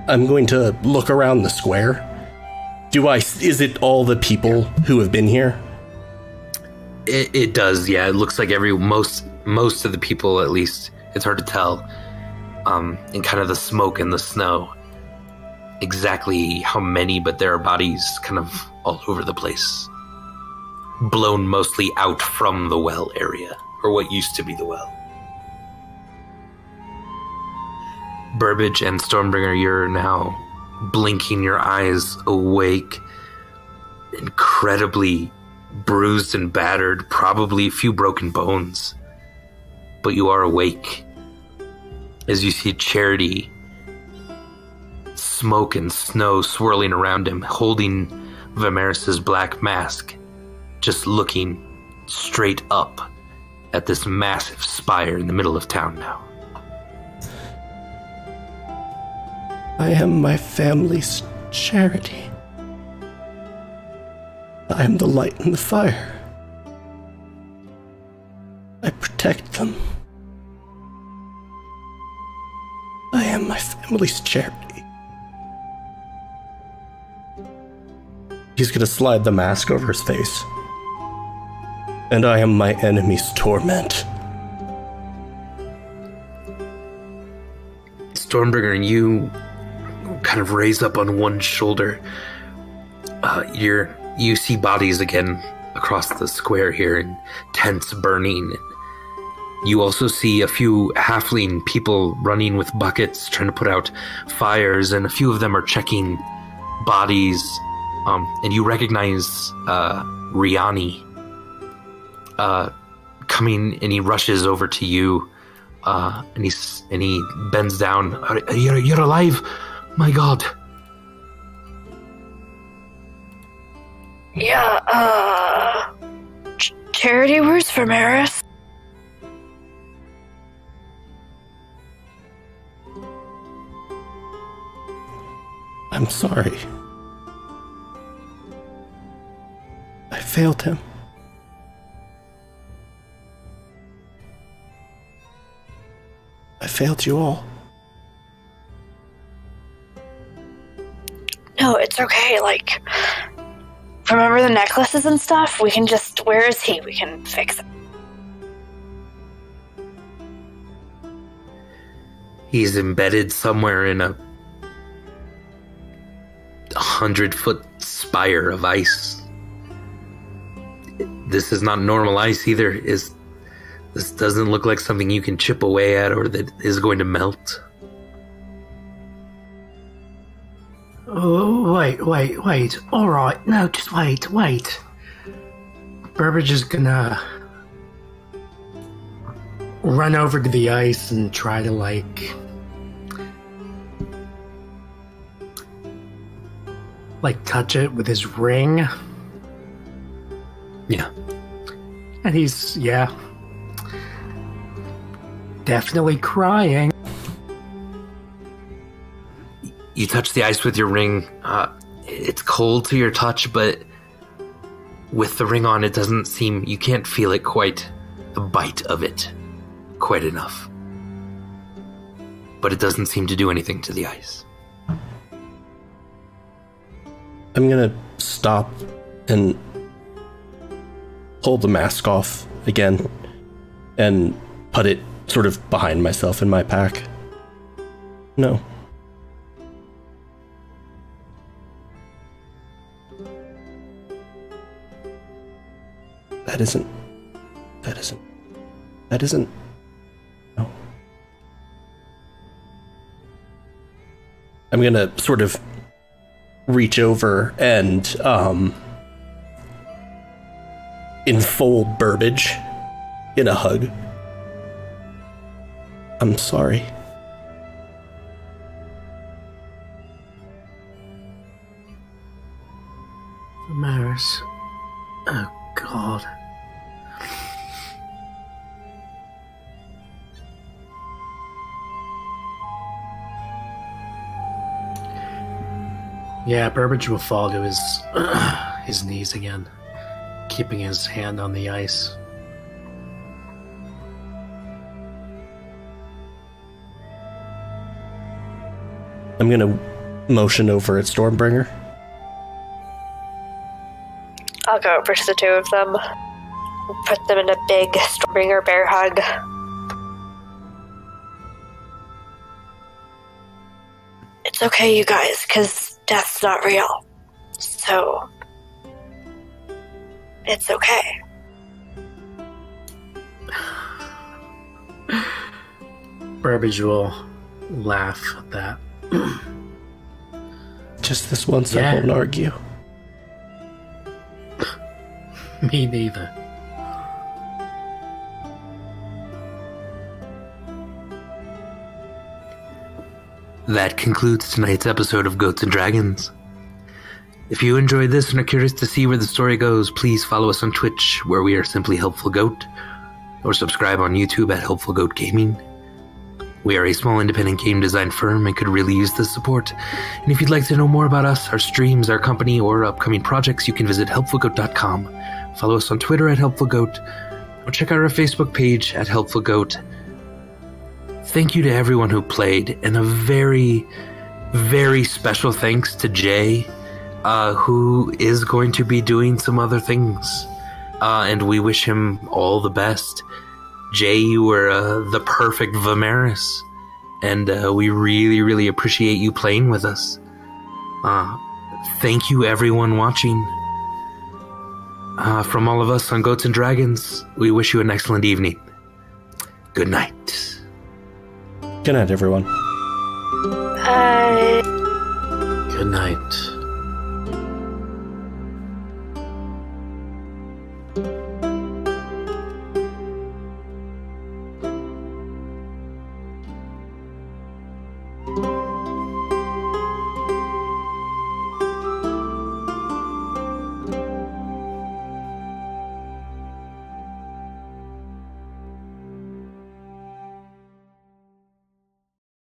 I'm going to look around the square. Do I is it all the people who have been here? It, it does, yeah. It looks like every most most of the people, at least, it's hard to tell. Um, in kind of the smoke and the snow, exactly how many, but there are bodies kind of all over the place, blown mostly out from the well area, or what used to be the well. Burbage and Stormbringer, you're now blinking your eyes awake, incredibly bruised and battered, probably a few broken bones. But you are awake as you see Charity, smoke and snow swirling around him, holding Vimeris's black mask, just looking straight up at this massive spire in the middle of town now. I am my family's charity. I am the light in the fire. I protect them. I am my family's charity. He's gonna slide the mask over his face. And I am my enemy's torment. Stormbringer, and you kind of raise up on one shoulder. Uh, you're you see bodies again across the square here, and tents burning. You also see a few halfling people running with buckets, trying to put out fires, and a few of them are checking bodies. Um, and you recognize uh, Riani uh, coming, and he rushes over to you, uh, and he's and he bends down. You're, you're alive, my God. Yeah, uh. Ch- charity words for Maris? I'm sorry. Failed him. I failed you all. No, it's okay. Like, remember the necklaces and stuff? We can just. Where is he? We can fix it. He's embedded somewhere in a hundred foot spire of ice. This is not normal ice either. Is this doesn't look like something you can chip away at or that is going to melt. Oh, wait, wait, wait. All right, no, just wait, wait. Burbage is gonna run over to the ice and try to like, like touch it with his ring, and he's yeah, definitely crying. You touch the ice with your ring. Uh, it's cold to your touch, but with the ring on, it doesn't seem. You can't feel it quite. The bite of it, quite enough. But it doesn't seem to do anything to the ice. I'm gonna stop and pull the mask off again and put it sort of behind myself in my pack. No. That isn't. That isn't. That isn't. No. I'm gonna sort of reach over and um, enfold Burbage in a hug. I'm sorry. Maris. Oh, God. Yeah, Burbage will fall to his *clears throat* his knees again, keeping his hand on the ice. I'm gonna motion over at Stormbringer. I'll go over to the two of them. Put them in a big Stormbringer bear hug. It's okay, you guys, because death's not real. So. It's okay. Burbage will laugh at that. Just this once, I won't argue. *laughs* Me neither. That concludes tonight's episode of Goats and Dragons. If you enjoyed this and are curious to see where the story goes, please follow us on Twitch, where we are simply Helpful Goat, or subscribe on YouTube at Helpful Goat Gaming. We are a small independent game design firm and could really use the support. And if you'd like to know more about us, our streams, our company, or upcoming projects, you can visit helpfulgoat.com. Follow us on Twitter at Helpful Goat, or check out our Facebook page at Helpful Goat. Thank you to everyone who played, and a very, very special thanks to Jay, uh, who is going to be doing some other things. Uh, and we wish him all the best. Jay, you were uh, the perfect Vimeris, and uh, we really, really appreciate you playing with us. Uh, thank you, everyone watching. Uh, from all of us on Goats and Dragons, we wish you an excellent evening. Good night. Good night, everyone. Bye. Good night.